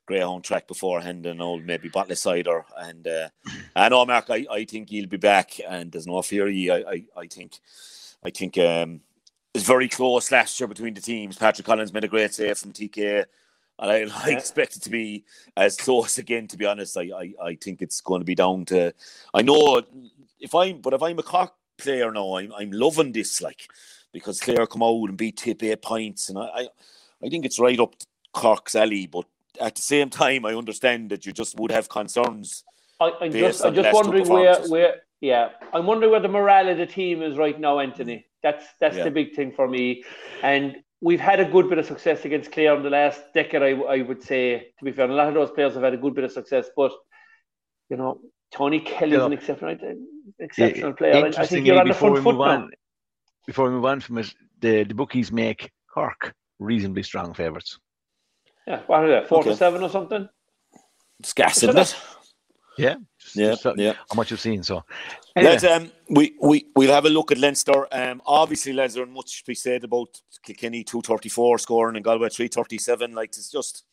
Speaker 4: Greyhound track beforehand and old maybe bottle cider. And uh, I know, Mark, I, I think he'll be back and there's no fear. I, I, I think, I think um, it's very close last year between the teams. Patrick Collins made a great save from TK and I, I expect it to be as close again. To be honest, I, I, I think it's going to be down to. I know if I'm, but if I'm a Cork player now, I'm I'm loving this like because Clare come out and beat Tip eight points, and I, I, I think it's right up Cork's alley. But at the same time, I understand that you just would have concerns.
Speaker 3: I, am just, I'm just wondering where, where, yeah, I'm wondering where the morale of the team is right now, Anthony. That's that's yeah. the big thing for me, and we've had a good bit of success against Clare in the last decade, I, I would say, to be fair. And a lot of those players have had a good bit of success, but, you know, Tony Kelly's yeah. an exceptional, exceptional yeah, player. I think you're on the front foot on, now.
Speaker 5: Before we move on from it, the, the bookies make Cork reasonably strong favourites.
Speaker 3: Yeah, what are they, four okay. to seven or something?
Speaker 4: It's gas, isn't it?
Speaker 5: Yeah,
Speaker 4: just, yeah, just, uh, yeah.
Speaker 5: How much you've seen? So,
Speaker 4: anyway. let's um, we we we'll have a look at Leinster. Um, obviously, Les, there much to be said about Kilkenny two thirty four scoring and Galway three thirty seven. Like it's just,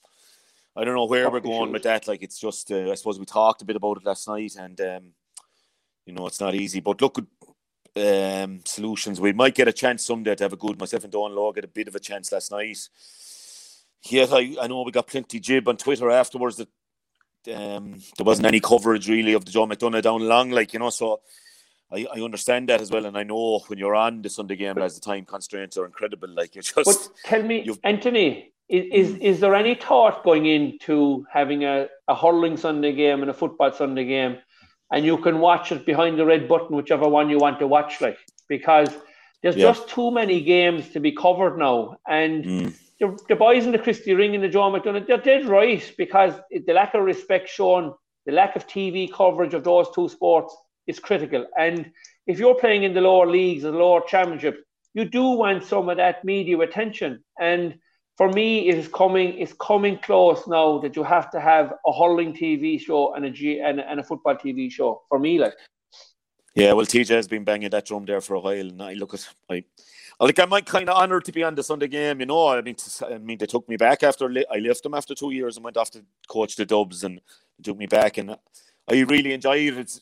Speaker 4: I don't know where we're going with that. Like it's just, uh, I suppose we talked a bit about it last night, and um, you know, it's not easy. But look, um, solutions. We might get a chance someday to have a good. Myself and Don Law get a bit of a chance last night. Yes, I, I know we got plenty jib on Twitter afterwards that um, there wasn't any coverage really of the John McDonagh down long, like you know. So I, I understand that as well, and I know when you're on the Sunday game, as the time constraints are incredible. Like you just.
Speaker 3: But tell me, Anthony, is, is is there any thought going into having a, a hurling Sunday game and a football Sunday game, and you can watch it behind the red button, whichever one you want to watch, like because there's yeah. just too many games to be covered now, and. Mm the, the boys in the Christy Ring and the Joe McDonagh, they're dead right because the lack of respect shown, the lack of TV coverage of those two sports is critical. And if you're playing in the lower leagues and the lower championships, you do want some of that media attention. And for me, it is coming. It's coming close now that you have to have a hurling TV show and a G and, and a football TV show. For me, like.
Speaker 4: Yeah, well, TJ has been banging that drum there for a while, and I look at I like I'm kind of honoured to be on the Sunday game. You know, I mean, I mean, they took me back after I left them after two years and went off to coach the Dubs, and took me back, and I really enjoyed it. It's,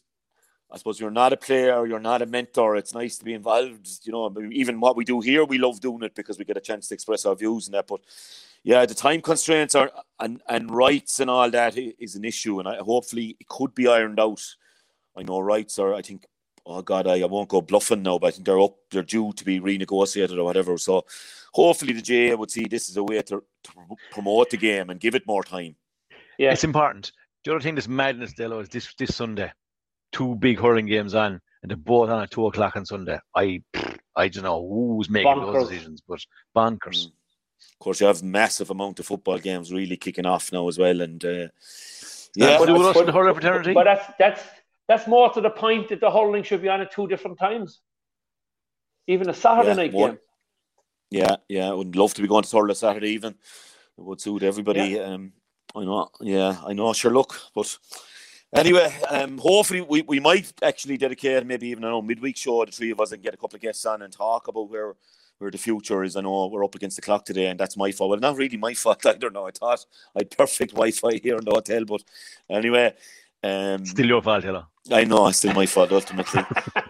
Speaker 4: I suppose you're not a player, you're not a mentor. It's nice to be involved. You know, even what we do here, we love doing it because we get a chance to express our views and that. But yeah, the time constraints are and and rights and all that is an issue, and I, hopefully it could be ironed out. I know rights are, I think, oh God, I, I won't go bluffing now, but I think they're up, they're due to be renegotiated or whatever. So hopefully the GAA would see this as a way to, to promote the game and give it more time.
Speaker 5: Yeah, it's important. The other thing that's madness, Dalo, is this this Sunday, two big hurling games on, and they're both on at two o'clock on Sunday. I I don't know who's making bonkers. those decisions, but bonkers. Mm.
Speaker 4: Of course, you have massive amount of football games really kicking off now as well, and uh,
Speaker 5: yeah, but, but, the hurling fraternity.
Speaker 3: But that's that's that's more to the point that the hurling should be on at two different times, even a Saturday yeah, night game.
Speaker 4: Yeah, yeah, I would love to be going to hurling Saturday even. It would suit everybody. Yeah. Um, I know, yeah, I know. Sure, look, but anyway, um, hopefully we, we might actually dedicate maybe even a midweek show the three of us and get a couple of guests on and talk about where where the future is. I know we're up against the clock today, and that's my fault. Well, not really my <laughs> fault. I don't know. I thought I had perfect Wi-Fi here in the hotel, but anyway, um,
Speaker 5: still your fault, hello.
Speaker 4: I know it's still my fault ultimately.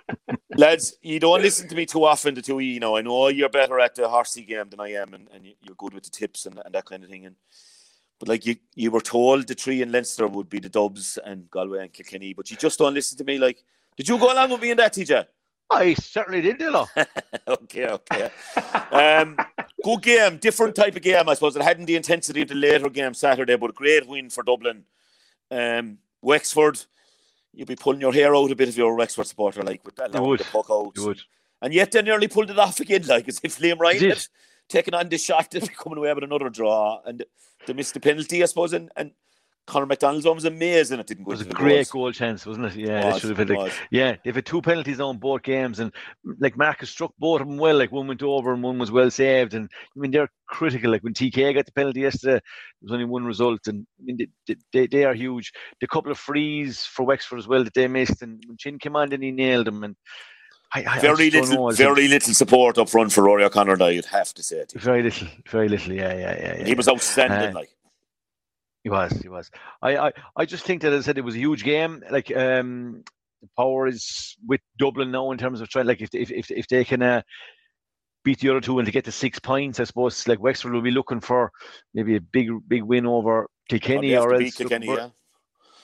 Speaker 4: <laughs> Lads, you don't listen to me too often, the two of you know. I know you're better at the horsey game than I am, and, and you're good with the tips and, and that kind of thing. And but like you, you were told the three in Leinster would be the Dubs and Galway and Kilkenny, but you just don't listen to me. Like, did you go along with me in that, TJ?
Speaker 5: I certainly did, Dalo. <laughs>
Speaker 4: okay, okay. um, good game, different type of game, I suppose. It hadn't the intensity of the later game Saturday, but a great win for Dublin. Um, Wexford, you'd be pulling your hair out a bit if you're a Wexford supporter, like with that long the puck out.
Speaker 5: You would.
Speaker 4: And yet they nearly pulled it off again, like as if Liam Ryan had taken on this shot, they'd be coming away with another draw. And they missed the penalty, I suppose, and, and Conor McDonald's one was amazing. It didn't go.
Speaker 5: It was a great goals. goal chance, wasn't it? Yeah, it was, should have been like, yeah. They've had two penalties on both games, and like Marcus struck both of them well. Like one went over and one was well saved. And I mean, they're critical. Like when TK got the penalty yesterday, there was only one result, and I mean, they, they, they are huge. The couple of frees for Wexford as well that they missed, and when Chin came on, then he nailed them. And I, I,
Speaker 4: very
Speaker 5: I
Speaker 4: little, know, very little support up front for Rory O'Connor. Now you'd have to say it.
Speaker 5: Very little, very little. Yeah, yeah, yeah. yeah
Speaker 4: he was outstanding. Uh, like
Speaker 5: he was, he was. I, I, I just think that as I said it was a huge game. Like um, the power is with Dublin now in terms of trying. Like if if if, if they can. Uh, beat the other two and to get to six points, I suppose like Wexford will be looking for maybe a big big win over Kilkenny or else
Speaker 4: Kilkenny, yeah.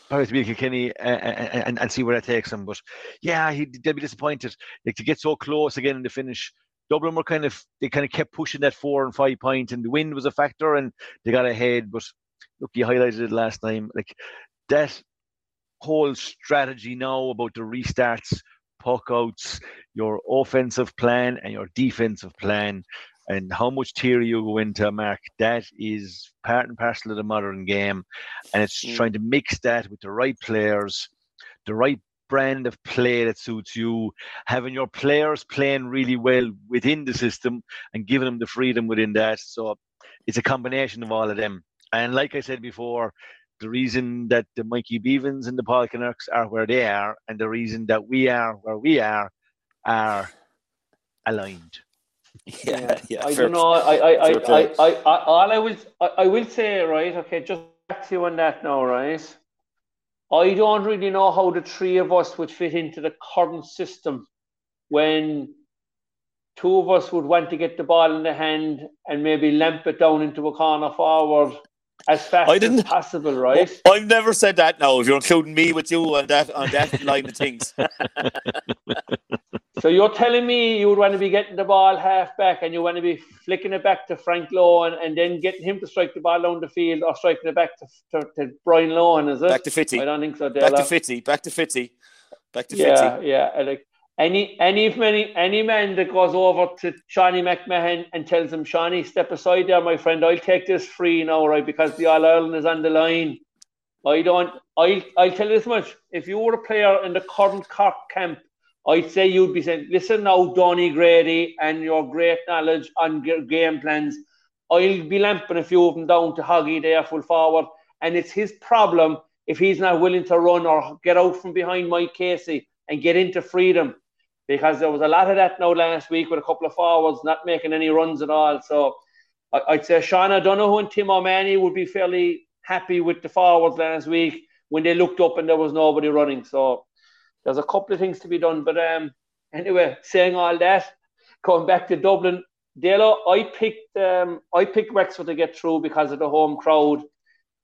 Speaker 5: Probably to beat Kilkenny uh, and, and see where that takes them. But yeah, he they'll be disappointed. Like to get so close again in the finish. Dublin were kind of they kind of kept pushing that four and five point, and the wind was a factor, and they got ahead. But look, you highlighted it last time. Like that whole strategy now about the restarts, puck outs, your offensive plan and your defensive plan and how much theory you go into, Mark, that is part and parcel of the modern game. And it's mm. trying to mix that with the right players, the right brand of play that suits you, having your players playing really well within the system and giving them the freedom within that. So it's a combination of all of them. And like I said before, the reason that the Mikey Bevans and the Paul Kinnerks are where they are, and the reason that we are where we are, are aligned.
Speaker 4: Yeah, yeah.
Speaker 3: I don't know. I, I, I, I, I, I, all I will, I, I will say, right? Okay, just back to you on that now, right? I don't really know how the three of us would fit into the current system when two of us would want to get the ball in the hand and maybe lamp it down into a corner forward as fast I didn't, as possible, right?
Speaker 4: I've never said that now. If you're including me with you on that on that line of things. <laughs>
Speaker 3: so you're telling me you would want to be getting the ball half back and you want to be flicking it back to Frank Lohan and then getting him to strike the ball down the field or striking it back to, to, to Brian Lohan, is it?
Speaker 4: Back to Fitty.
Speaker 3: I don't think so.
Speaker 4: Dale. Back to Fitty. Back to Fitty. Back to
Speaker 3: yeah, Fitty. Yeah, yeah. Like any any many any man that goes over to Seanie McMahon and tells him, Seanie, step aside there, my friend, I'll take this free now, right? Because the All Ireland is on the line. I don't I I'll tell you this much. If you were a player in the current Cork camp, I'd say you'd be saying, Listen now, Donal O'Grady and your great knowledge on game plans. I'll be lamping a few of them down to Hoggy there full forward. And it's his problem if he's not willing to run or get out from behind Mike Casey and get into freedom because there was a lot of that now last week with a couple of forwards not making any runs at all. So I'd say Sean O'Donoghue and Tim O'Mahony would be fairly happy with the forwards last week when they looked up and there was nobody running. So there's a couple of things to be done. But um, anyway, saying all that, going back to Dublin, Dalo, I picked um, I picked Wexford to get through because of the home crowd,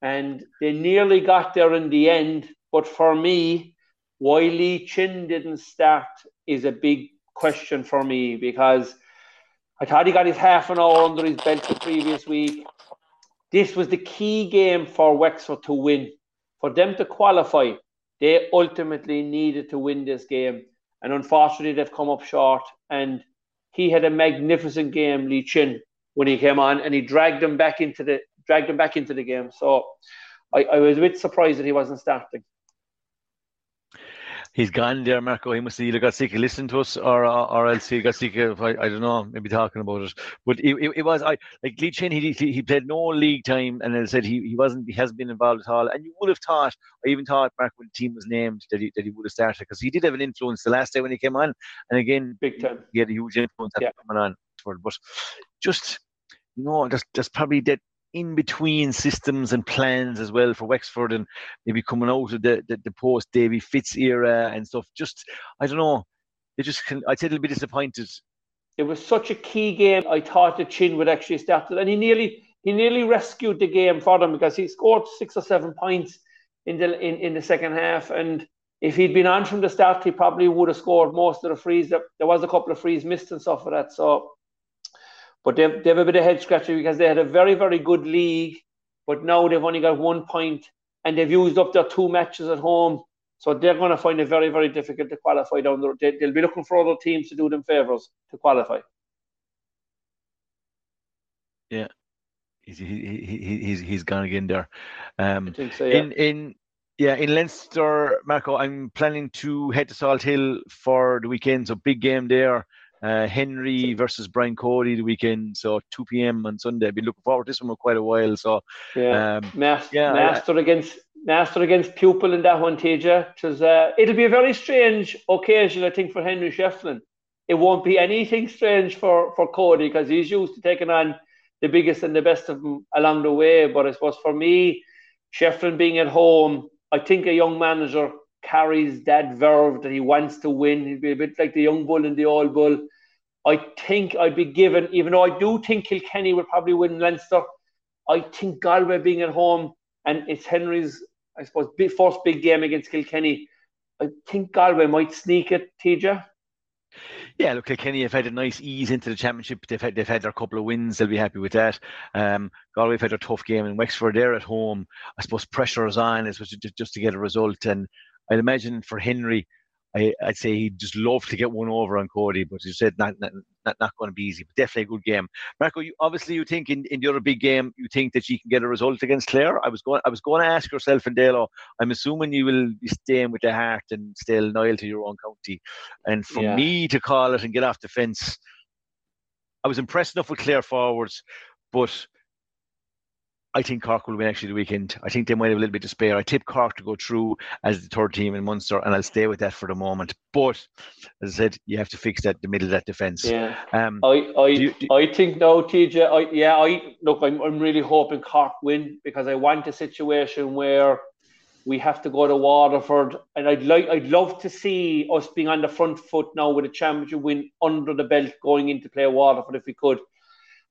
Speaker 3: and they nearly got there in the end. But for me, why Lee Chin didn't start is a big question for me because I thought he got his half an hour under his belt the previous week. This was the key game for Wexford to win. For them to qualify, they ultimately needed to win this game. And unfortunately, they've come up short. And he had a magnificent game, Lee Chin, when he came on, and he dragged them back into the dragged them back into the game. So I, I was a bit surprised that he wasn't starting
Speaker 5: he's gone there, Marco. He must have either got sick of listening to us or or else he got sick of I, I don't know, maybe talking about it. But it, it, it was I like Lee Chin. He, he played no league time, and as I said he, he wasn't he hasn't been involved at all. And you would have thought, I even thought Mark when the team was named that he that he would have started because he did have an influence the last day when he came on, and again,
Speaker 3: big time.
Speaker 5: He had a huge influence yeah. coming on. But just you know, there's, there's probably that in between systems and plans as well for Wexford and maybe coming out of the, the, the post Davy Fitz era and stuff. Just I don't know. It just can I'd say a little bit disappointed.
Speaker 3: It was such a key game. I thought the Chin would actually start it. And he nearly he nearly rescued the game for them because he scored six or seven points in the in, in the second half. And if he'd been on from the start, he probably would have scored most of the frees. There was a couple of frees missed and stuff for that. So but they've, they have a bit of head scratching because they had a very, very good league, but now they've only got one point and they've used up their two matches at home. So they're going to find it very, very difficult to qualify down there. They, will be looking for other teams to do them favours to qualify.
Speaker 5: Yeah, he's he, he, he's he's gone again there. Um,
Speaker 3: I think so. Yeah.
Speaker 5: In in yeah, in Leinster, Marco, I'm planning to head to Salthill for the weekend. So big game there. Uh, Henry versus Brian Cody the weekend, so 2 p.m. on Sunday. I've been looking forward to this one for quite a while. So
Speaker 3: yeah, um, master, yeah, master I, against master against pupil in that one, TJ. Uh, it'll be a very strange occasion, I think, for Henry Shefflin. It won't be anything strange for for Cody because he's used to taking on the biggest and the best of them along the way. But I suppose for me, Shefflin being at home, I think a young manager carries that verve that he wants to win. He'd be a bit like the young bull and the old bull. I think I'd be given, even though I do think Kilkenny will probably win Leinster, I think Galway being at home and it's Henry's, I suppose, big, first big game against Kilkenny. I think Galway might sneak it, TJ.
Speaker 5: Yeah, look, Kilkenny have had a nice ease into the championship. They've had they've had their couple of wins. They'll be happy with that. Um, Galway have had a tough game in Wexford. They're at home. I suppose pressure is on. Just, just to get a result. And I'd imagine for Henry, I, would say he'd just love to get one over on Cody, but you said not not, not, not going to be easy, but definitely a good game. Marco, you, obviously you think in, in the other big game, you think that you can get a result against Clare. I was going I was going to ask yourself and Dalo, I'm assuming you will be staying with the heart and still loyal to your own county. And for yeah. me to call it and get off the fence, I was impressed enough with Clare forwards, but I think Cork will win actually the weekend. I think they might have a little bit to spare. I tip Cork to go through as the third team in Munster, and I'll stay with that for the moment. But as I said, you have to fix that the middle of that defence.
Speaker 3: Yeah. Um, I I, you, do, I think no, TJ. I yeah. I look. I'm I'm really hoping Cork win because I want a situation where we have to go to Waterford, and I'd like I'd love to see us being on the front foot now with a championship win under the belt going into play Waterford if we could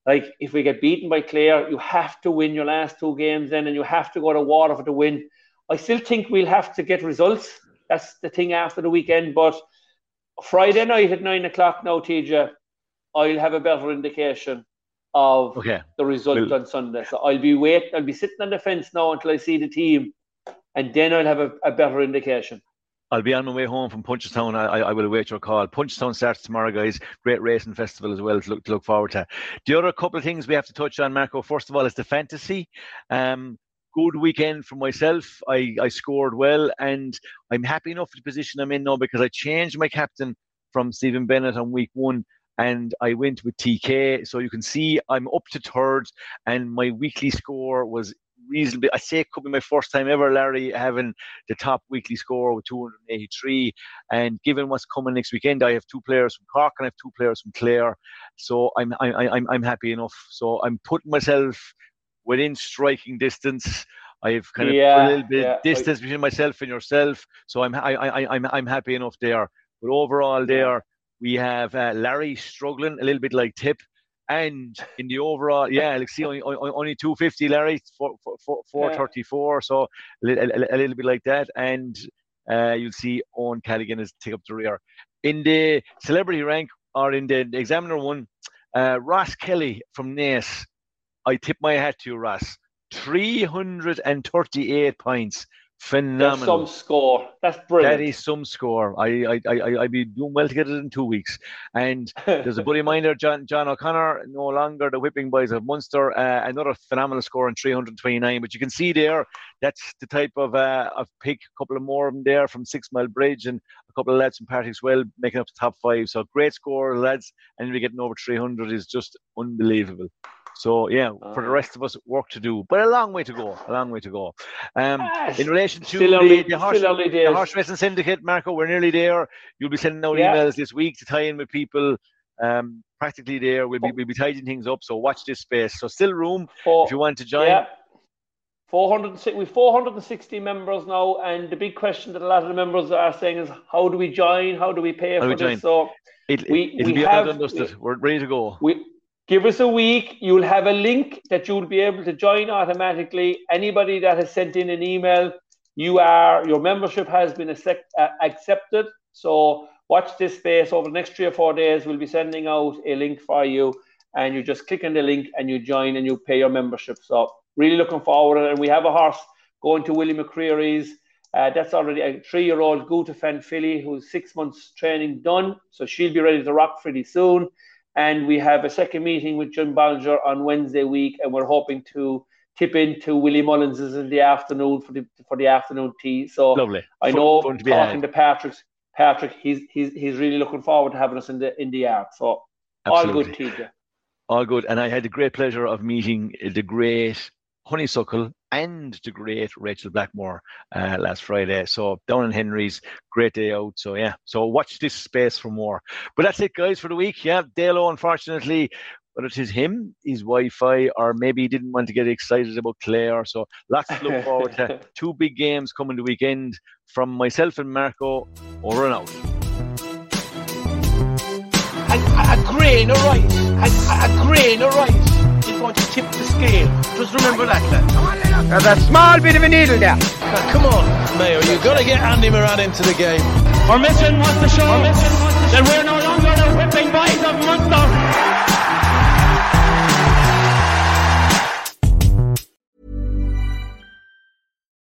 Speaker 3: like if we get beaten by Clare, you have to win your last two games then, and you have to go to Waterford to win. I still think we'll have to get results. That's the thing after the weekend. But Friday night at nine o'clock now, TJ, I'll have a better indication of
Speaker 5: okay.
Speaker 3: the result we'll... on Sunday. So I'll be wait. I'll be sitting on the fence now until I see the team, and then I'll have a, a better indication.
Speaker 5: I'll be on my way home from Punchestown. I, I will await your call. Punchestown starts tomorrow, guys. Great racing festival as well to look, to look forward to. The other couple of things we have to touch on, Marco, first of all, is the fantasy. Um, good weekend for myself. I, I scored well, and I'm happy enough with the position I'm in now because I changed my captain from Stephen Bennett on week one and I went with TK. So you can see I'm up to third, and my weekly score was reasonably. I say it could be my first time ever, Larry, having the top weekly score with 283. And given what's coming next weekend, I have two players from Cork and I have two players from Clare. So I'm I, I'm I'm happy enough. So I'm putting myself within striking distance. I've kind of
Speaker 3: yeah,
Speaker 5: put a little bit
Speaker 3: yeah.
Speaker 5: distance between myself and yourself. So I'm I, I I'm I'm happy enough there. But overall, there we have uh, Larry struggling a little bit like Tip. And in the overall, yeah, like see, only, only 250, Larry, 434, yeah. so a, a, a, little bit like that. And uh, you'll see Owen Callaghan is take up the rear. In the celebrity rank or in the, examiner one, uh, Ross Kelly from Naas. I tip my hat to you, Ross. 338 points. Phenomenal.
Speaker 3: That's some score. That's brilliant.
Speaker 5: That is some score. I I I I'd be doing well to get it in two weeks. And <laughs> there's a buddy of mine there, John John O'Connor, no longer the whipping boys of Munster. Uh, another phenomenal score in 329. But you can see there, that's the type of uh, of pick. A couple of more of them there from Sixmilebridge, and a couple of lads from Patrickswell making up the top five. So great score, lads. And we're getting over 300 is just unbelievable. So yeah, for the rest of us, work to do, but a long way to go. A long way to go. Um,
Speaker 3: Ah,
Speaker 5: in relation to the,
Speaker 3: early-
Speaker 5: the, horse, the horse racing syndicate, Marco, we're nearly there. You'll be sending out
Speaker 3: Yeah.
Speaker 5: emails this week to tie in with people. Um, practically there. We'll be we'll be tidying things up. So watch this space. So still room
Speaker 3: For-
Speaker 5: if you want to join.
Speaker 3: Yeah. 406, we've 460 members now, and the big question that a lot of the members are saying is how do we join? How do we pay
Speaker 5: How
Speaker 3: for
Speaker 5: we
Speaker 3: this?
Speaker 5: join?
Speaker 3: So
Speaker 5: It,
Speaker 3: we-
Speaker 5: it'll
Speaker 3: we
Speaker 5: be
Speaker 3: have-
Speaker 5: done dusted. We're ready to go.
Speaker 3: we give us a week. You'll have a link that you'll be able to join automatically. Anybody that has sent in an email, you are your membership has been accept, uh, accepted. So watch this space over the next three or four days. We'll be sending out a link for you, and you just click on the link and you join and you pay your membership. So really looking forward, and we have a horse going to Willie McCreery's. Uh, that's already a three-year-old Gutaifan filly who's six months training done, so she'll be ready to rock pretty soon. And we have a second meeting with Jim Ballinger on Wednesday week, and we're hoping to tip into Willie Mullins's in the afternoon for the for the afternoon tea. So
Speaker 5: Lovely.
Speaker 3: I know
Speaker 5: fun to
Speaker 3: talking
Speaker 5: had.
Speaker 3: to Patrick's Patrick, he's he's he's really looking forward to having us in the in the yard. So
Speaker 5: Absolutely.
Speaker 3: all good, TJ.
Speaker 5: All good. And I had the great pleasure of meeting the great Honeysuckle and the great Rachel Blackmore uh, last Friday. So down in Henry's, great day out. So yeah, so watch this space for more. But that's it, guys, for the week. Yeah, Dalo, unfortunately, whether it is him, his Wi-Fi, or maybe he didn't want to get excited about Clare. So lots to look forward to. <laughs> Two big games coming the weekend from myself and Marco. Over and out.
Speaker 1: A, a, a grain of rice, a, a, a grain of rice is going to tip the scale. Just remember that, lad.
Speaker 7: There's a small bit of a needle there.
Speaker 1: Now, come on, Mayo, you've got to get Andy Moran into the game.
Speaker 8: Our mission was to show that we're no longer the whipping boys of Munster.